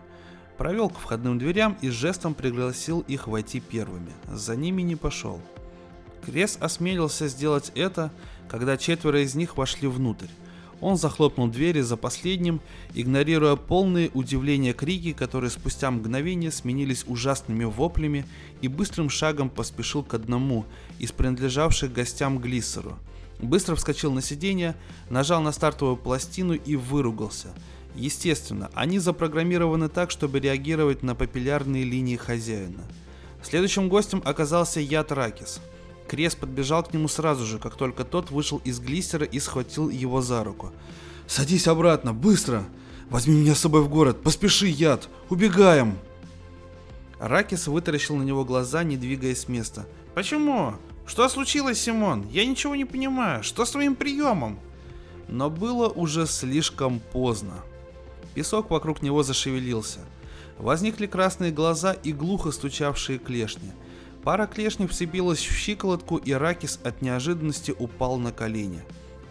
Провел к входным дверям и жестом пригласил их войти первыми. За ними не пошел. Крес осмелился сделать это, когда четверо из них вошли внутрь. Он захлопнул двери за последним, игнорируя полные удивления крики, которые спустя мгновение сменились ужасными воплями и быстрым шагом поспешил к одному из принадлежавших гостям Глиссеру. Быстро вскочил на сиденье, нажал на стартовую пластину и выругался. Естественно, они запрограммированы так, чтобы реагировать на папиллярные линии хозяина. Следующим гостем оказался Яд Ракис – Крес подбежал к нему сразу же, как только тот вышел из глиссера и схватил его за руку. «Садись обратно, быстро! Возьми меня с собой в город, поспеши, яд! Убегаем!» Ракис вытаращил на него глаза, не двигаясь с места. «Почему? Что случилось, Симон? Я ничего не понимаю. Что с твоим приемом?» Но было уже слишком поздно. Песок вокруг него зашевелился. Возникли красные глаза и глухо стучавшие клешни – Пара клешней вцепилась в щиколотку, и Ракис от неожиданности упал на колени.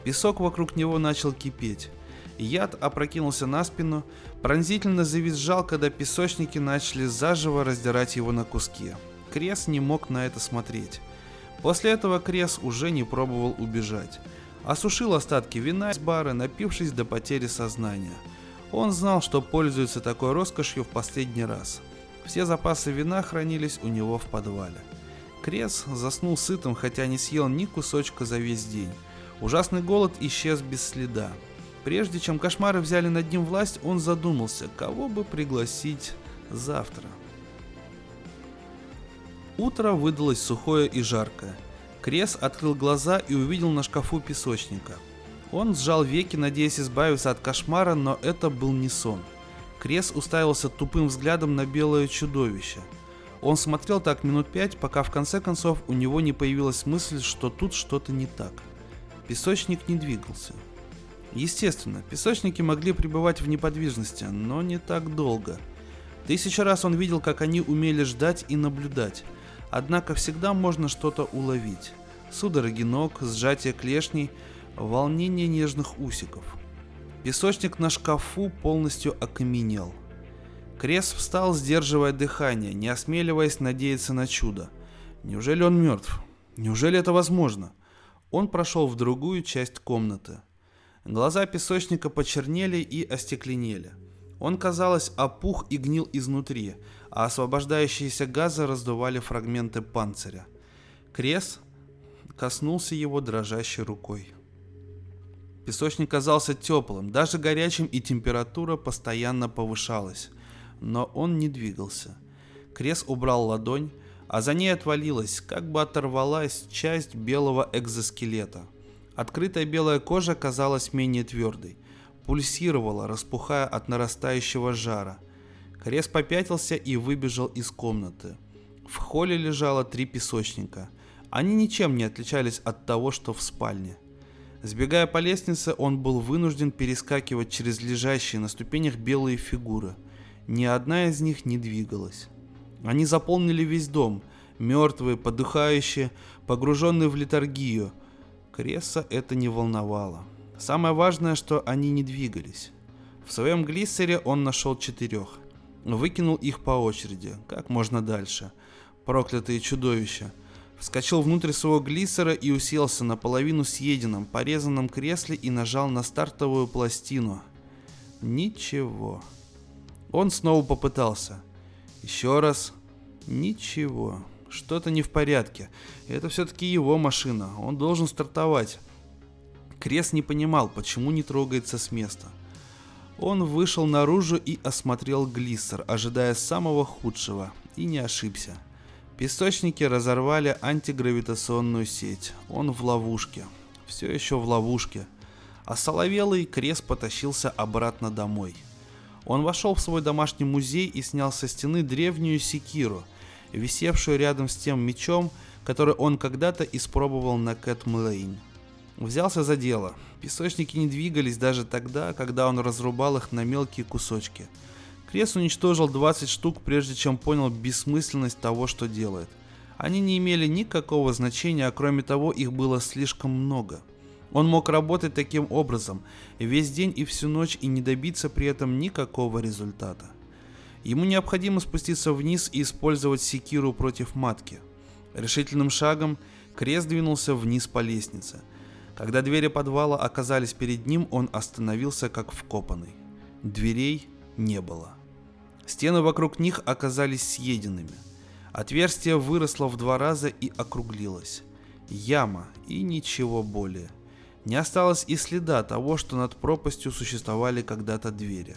Песок вокруг него начал кипеть. Яд опрокинулся на спину, пронзительно завизжал, когда песочники начали заживо раздирать его на куски. Крес не мог на это смотреть. После этого Крес уже не пробовал убежать. Осушил остатки вина из бара, напившись до потери сознания. Он знал, что пользуется такой роскошью в последний раз. Все запасы вина хранились у него в подвале. Крес заснул сытым, хотя не съел ни кусочка за весь день. Ужасный голод исчез без следа. Прежде чем кошмары взяли над ним власть, он задумался, кого бы пригласить завтра. Утро выдалось сухое и жаркое. Крес открыл глаза и увидел на шкафу песочника. Он сжал веки, надеясь избавиться от кошмара, но это был не сон. Крес уставился тупым взглядом на белое чудовище. Он смотрел так минут пять, пока в конце концов у него не появилась мысль, что тут что-то не так. Песочник не двигался. Естественно, песочники могли пребывать в неподвижности, но не так долго. Тысячу раз он видел, как они умели ждать и наблюдать. Однако всегда можно что-то уловить. Судороги ног, сжатие клешней, волнение нежных усиков. Песочник на шкафу полностью окаменел. Крес встал, сдерживая дыхание, не осмеливаясь надеяться на чудо. Неужели он мертв? Неужели это возможно? Он прошел в другую часть комнаты. Глаза песочника почернели и остекленели. Он, казалось, опух и гнил изнутри, а освобождающиеся газы раздували фрагменты панциря. Крес коснулся его дрожащей рукой. Песочник казался теплым, даже горячим, и температура постоянно повышалась. Но он не двигался. Крес убрал ладонь, а за ней отвалилась, как бы оторвалась часть белого экзоскелета – Открытая белая кожа казалась менее твердой, пульсировала, распухая от нарастающего жара. Крес попятился и выбежал из комнаты. В холле лежало три песочника. Они ничем не отличались от того, что в спальне. Сбегая по лестнице, он был вынужден перескакивать через лежащие на ступенях белые фигуры. Ни одна из них не двигалась. Они заполнили весь дом, мертвые, подыхающие, погруженные в литургию – Кресса это не волновало. Самое важное, что они не двигались. В своем глиссере он нашел четырех. Выкинул их по очереди, как можно дальше. Проклятые чудовища. Вскочил внутрь своего глиссера и уселся на половину съеденном, порезанном кресле и нажал на стартовую пластину. Ничего. Он снова попытался. Еще раз. Ничего. Что-то не в порядке. Это все-таки его машина. Он должен стартовать. Крес не понимал, почему не трогается с места. Он вышел наружу и осмотрел глиссер, ожидая самого худшего, и не ошибся. Песочники разорвали антигравитационную сеть. Он в ловушке. Все еще в ловушке. А соловелый Крес потащился обратно домой. Он вошел в свой домашний музей и снял со стены древнюю секиру – висевшую рядом с тем мечом, который он когда-то испробовал на Кэт Млейн. Взялся за дело. Песочники не двигались даже тогда, когда он разрубал их на мелкие кусочки. Крес уничтожил 20 штук, прежде чем понял бессмысленность того, что делает. Они не имели никакого значения, а кроме того их было слишком много. Он мог работать таким образом весь день и всю ночь и не добиться при этом никакого результата. Ему необходимо спуститься вниз и использовать секиру против матки. Решительным шагом Крест двинулся вниз по лестнице. Когда двери подвала оказались перед ним, он остановился как вкопанный. Дверей не было. Стены вокруг них оказались съеденными. Отверстие выросло в два раза и округлилось. Яма и ничего более. Не осталось и следа того, что над пропастью существовали когда-то двери.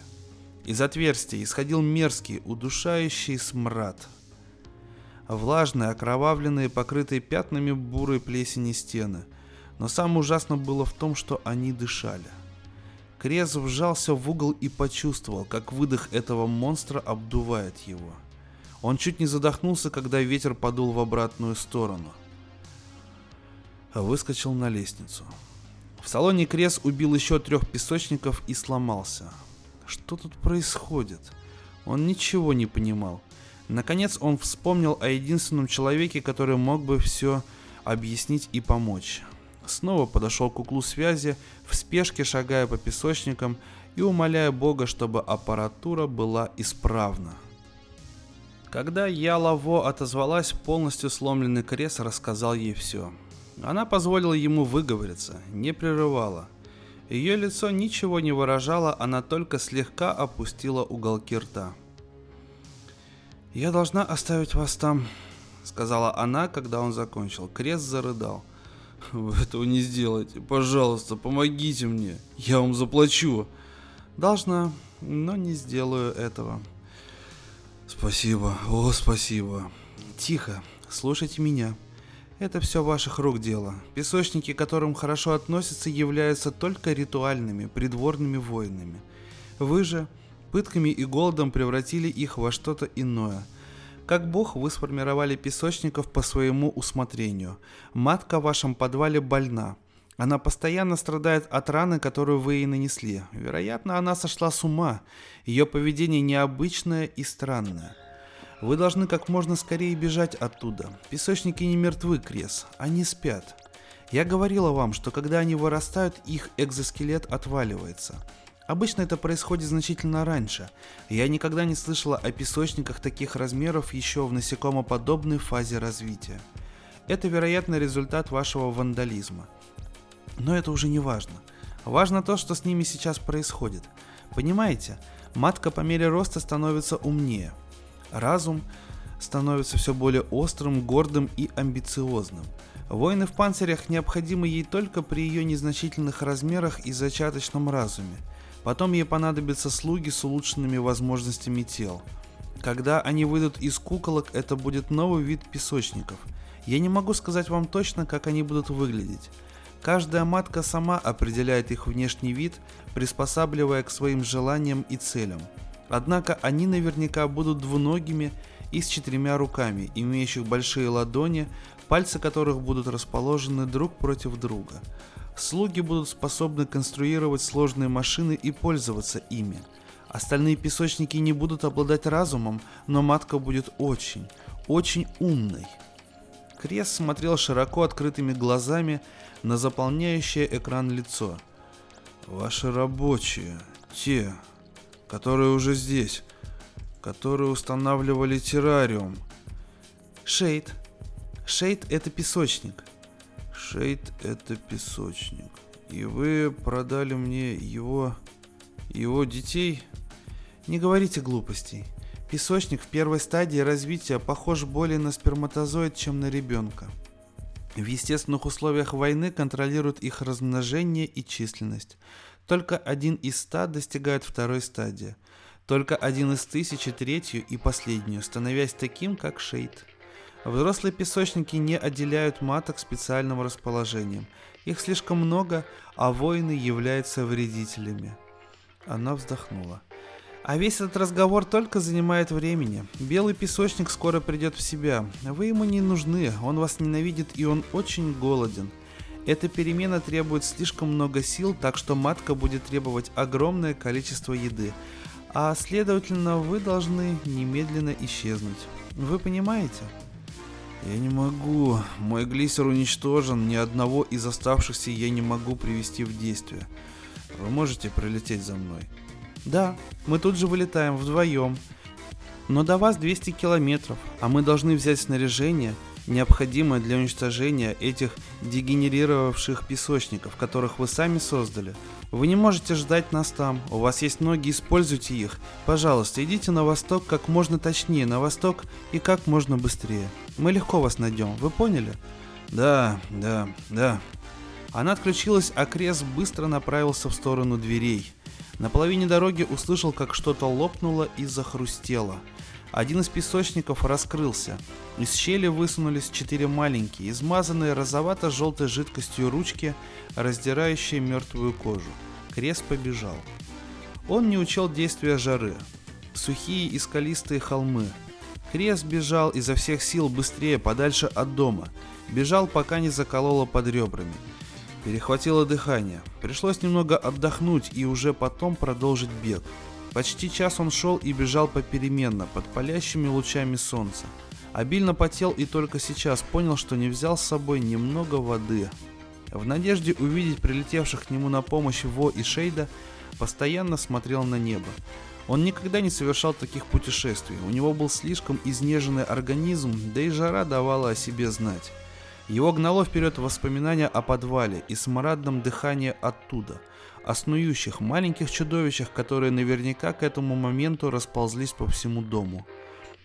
Из отверстия исходил мерзкий, удушающий смрад. Влажные, окровавленные, покрытые пятнами бурой плесени стены. Но самое ужасное было в том, что они дышали. Крез вжался в угол и почувствовал, как выдох этого монстра обдувает его. Он чуть не задохнулся, когда ветер подул в обратную сторону. Выскочил на лестницу. В салоне Крес убил еще трех песочников и сломался. Что тут происходит? Он ничего не понимал. Наконец он вспомнил о единственном человеке, который мог бы все объяснить и помочь. Снова подошел к углу связи, в спешке шагая по песочникам и умоляя Бога, чтобы аппаратура была исправна. Когда Ялаво отозвалась, полностью сломленный крест рассказал ей все. Она позволила ему выговориться, не прерывала. Ее лицо ничего не выражало, она только слегка опустила уголки рта. «Я должна оставить вас там», — сказала она, когда он закончил. Крест зарыдал. «Вы этого не сделаете. Пожалуйста, помогите мне. Я вам заплачу». «Должна, но не сделаю этого». «Спасибо. О, спасибо». «Тихо. Слушайте меня. Это все ваших рук дело. Песочники, к которым хорошо относятся, являются только ритуальными, придворными воинами. Вы же пытками и голодом превратили их во что-то иное. Как бог вы сформировали песочников по своему усмотрению. Матка в вашем подвале больна. Она постоянно страдает от раны, которую вы ей нанесли. Вероятно, она сошла с ума. Ее поведение необычное и странное. Вы должны как можно скорее бежать оттуда. Песочники не мертвы, Крес. Они спят. Я говорила вам, что когда они вырастают, их экзоскелет отваливается. Обычно это происходит значительно раньше. Я никогда не слышала о песочниках таких размеров еще в насекомоподобной фазе развития. Это, вероятно, результат вашего вандализма. Но это уже не важно. Важно то, что с ними сейчас происходит. Понимаете, матка по мере роста становится умнее. Разум становится все более острым, гордым и амбициозным. Воины в панцирях необходимы ей только при ее незначительных размерах и зачаточном разуме. Потом ей понадобятся слуги с улучшенными возможностями тел. Когда они выйдут из куколок, это будет новый вид песочников. Я не могу сказать вам точно, как они будут выглядеть. Каждая матка сама определяет их внешний вид, приспосабливая к своим желаниям и целям. Однако они наверняка будут двуногими и с четырьмя руками, имеющих большие ладони, пальцы которых будут расположены друг против друга. Слуги будут способны конструировать сложные машины и пользоваться ими. Остальные песочники не будут обладать разумом, но матка будет очень, очень умной. Крес смотрел широко открытыми глазами на заполняющее экран лицо. «Ваши рабочие, те, которые уже здесь, которые устанавливали террариум». «Шейд. Шейд — это песочник. Шейд — это песочник. И вы продали мне его... его детей? Не говорите глупостей. Песочник в первой стадии развития похож более на сперматозоид, чем на ребенка. В естественных условиях войны контролируют их размножение и численность. Только один из ста достигает второй стадии. Только один из тысячи третью и последнюю, становясь таким, как Шейд. Взрослые песочники не отделяют маток специальным расположением. Их слишком много, а воины являются вредителями. Она вздохнула. А весь этот разговор только занимает времени. Белый песочник скоро придет в себя. Вы ему не нужны, он вас ненавидит и он очень голоден. Эта перемена требует слишком много сил, так что матка будет требовать огромное количество еды. А следовательно, вы должны немедленно исчезнуть. Вы понимаете? Я не могу. Мой глиссер уничтожен. Ни одного из оставшихся я не могу привести в действие. Вы можете прилететь за мной? Да, мы тут же вылетаем вдвоем. Но до вас 200 километров, а мы должны взять снаряжение, необходимое для уничтожения этих дегенерировавших песочников, которых вы сами создали. Вы не можете ждать нас там, у вас есть ноги, используйте их. Пожалуйста, идите на восток как можно точнее, на восток и как можно быстрее. Мы легко вас найдем, вы поняли? Да, да, да. Она отключилась, а Крес быстро направился в сторону дверей. На половине дороги услышал, как что-то лопнуло и захрустело. Один из песочников раскрылся. Из щели высунулись четыре маленькие, измазанные розовато-желтой жидкостью ручки, раздирающие мертвую кожу. Крес побежал. Он не учел действия жары. Сухие и скалистые холмы. Крес бежал изо всех сил быстрее, подальше от дома. Бежал, пока не закололо под ребрами. Перехватило дыхание. Пришлось немного отдохнуть и уже потом продолжить бег. Почти час он шел и бежал попеременно, под палящими лучами солнца. Обильно потел и только сейчас понял, что не взял с собой немного воды. В надежде увидеть прилетевших к нему на помощь Во и Шейда, постоянно смотрел на небо. Он никогда не совершал таких путешествий, у него был слишком изнеженный организм, да и жара давала о себе знать. Его гнало вперед воспоминания о подвале и смрадном дыхании оттуда, о снующих маленьких чудовищах, которые наверняка к этому моменту расползлись по всему дому.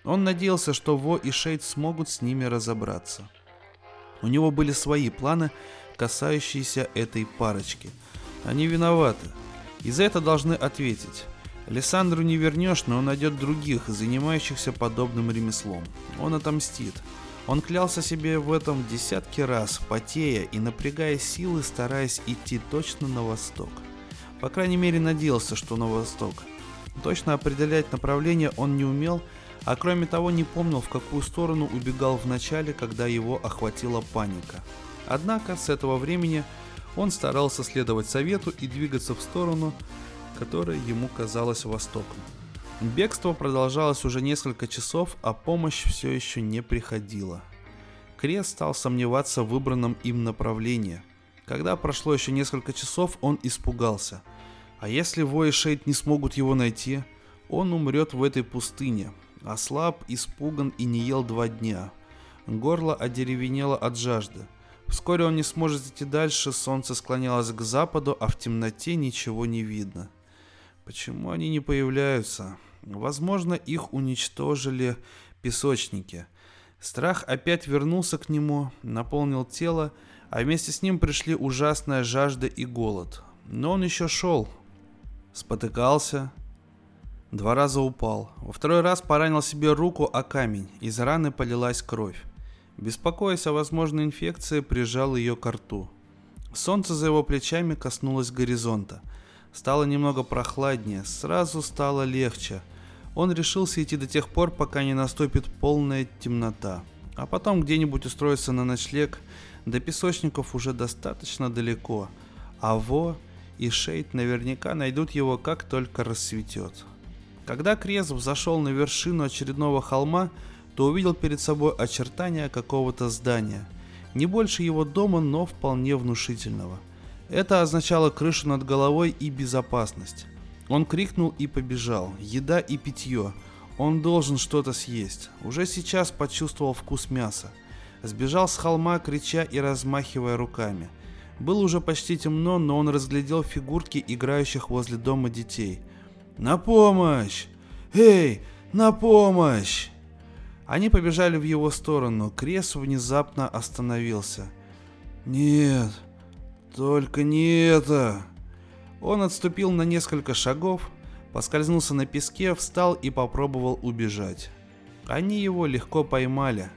Он надеялся, что Во и Шейд смогут с ними разобраться. У него были свои планы, касающиеся этой парочки. Они виноваты. И за это должны ответить. Лиссандру не вернешь, но он найдет других, занимающихся подобным ремеслом. Он отомстит. Он клялся себе в этом десятки раз, потея и напрягая силы, стараясь идти точно на восток. По крайней мере, надеялся, что на восток. Точно определять направление он не умел, а кроме того не помнил, в какую сторону убегал в начале, когда его охватила паника. Однако с этого времени он старался следовать совету и двигаться в сторону, которая ему казалась востоком. Бегство продолжалось уже несколько часов, а помощь все еще не приходила. Крест стал сомневаться в выбранном им направлении. Когда прошло еще несколько часов, он испугался. А если Во и Шейд не смогут его найти, он умрет в этой пустыне. Ослаб, испуган и не ел два дня. Горло одеревенело от жажды. Вскоре он не сможет идти дальше, солнце склонялось к западу, а в темноте ничего не видно. Почему они не появляются? Возможно, их уничтожили песочники. Страх опять вернулся к нему, наполнил тело, а вместе с ним пришли ужасная жажда и голод. Но он еще шел, спотыкался, два раза упал. Во второй раз поранил себе руку о камень, из раны полилась кровь. Беспокоясь о возможной инфекции, прижал ее к рту. Солнце за его плечами коснулось горизонта. Стало немного прохладнее, сразу стало легче – он решился идти до тех пор, пока не наступит полная темнота. А потом где-нибудь устроиться на ночлег. До песочников уже достаточно далеко. А Во и Шейд наверняка найдут его, как только рассветет. Когда Крезов зашел на вершину очередного холма, то увидел перед собой очертания какого-то здания. Не больше его дома, но вполне внушительного. Это означало крышу над головой и безопасность. Он крикнул и побежал. Еда и питье. Он должен что-то съесть. Уже сейчас почувствовал вкус мяса. Сбежал с холма, крича и размахивая руками. Было уже почти темно, но он разглядел фигурки играющих возле дома детей. «На помощь! Эй, на помощь!» Они побежали в его сторону. Крес внезапно остановился. «Нет, только не это!» Он отступил на несколько шагов, поскользнулся на песке, встал и попробовал убежать. Они его легко поймали.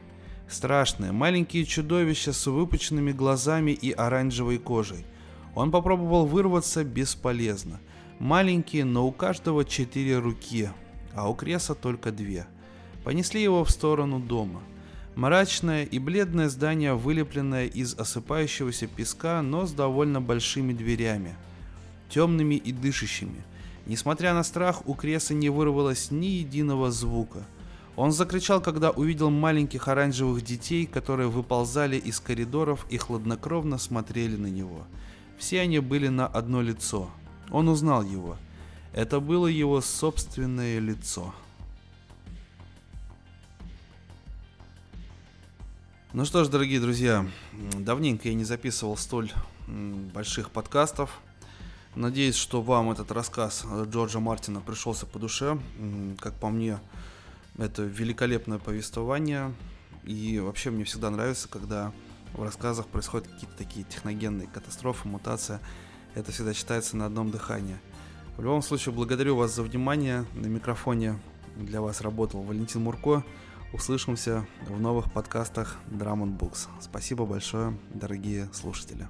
Страшные, маленькие чудовища с выпученными глазами и оранжевой кожей. Он попробовал вырваться бесполезно. Маленькие, но у каждого четыре руки, а у Креса только две. Понесли его в сторону дома. Мрачное и бледное здание, вылепленное из осыпающегося песка, но с довольно большими дверями – темными и дышащими. Несмотря на страх, у Креса не вырвалось ни единого звука. Он закричал, когда увидел маленьких оранжевых детей, которые выползали из коридоров и хладнокровно смотрели на него. Все они были на одно лицо. Он узнал его. Это было его собственное лицо. Ну что ж, дорогие друзья, давненько я не записывал столь больших подкастов. Надеюсь, что вам этот рассказ Джорджа Мартина пришелся по душе. Как по мне, это великолепное повествование. И вообще мне всегда нравится, когда в рассказах происходят какие-то такие техногенные катастрофы, мутация. Это всегда читается на одном дыхании. В любом случае, благодарю вас за внимание. На микрофоне для вас работал Валентин Мурко. Услышимся в новых подкастах Drum Books. Спасибо большое, дорогие слушатели.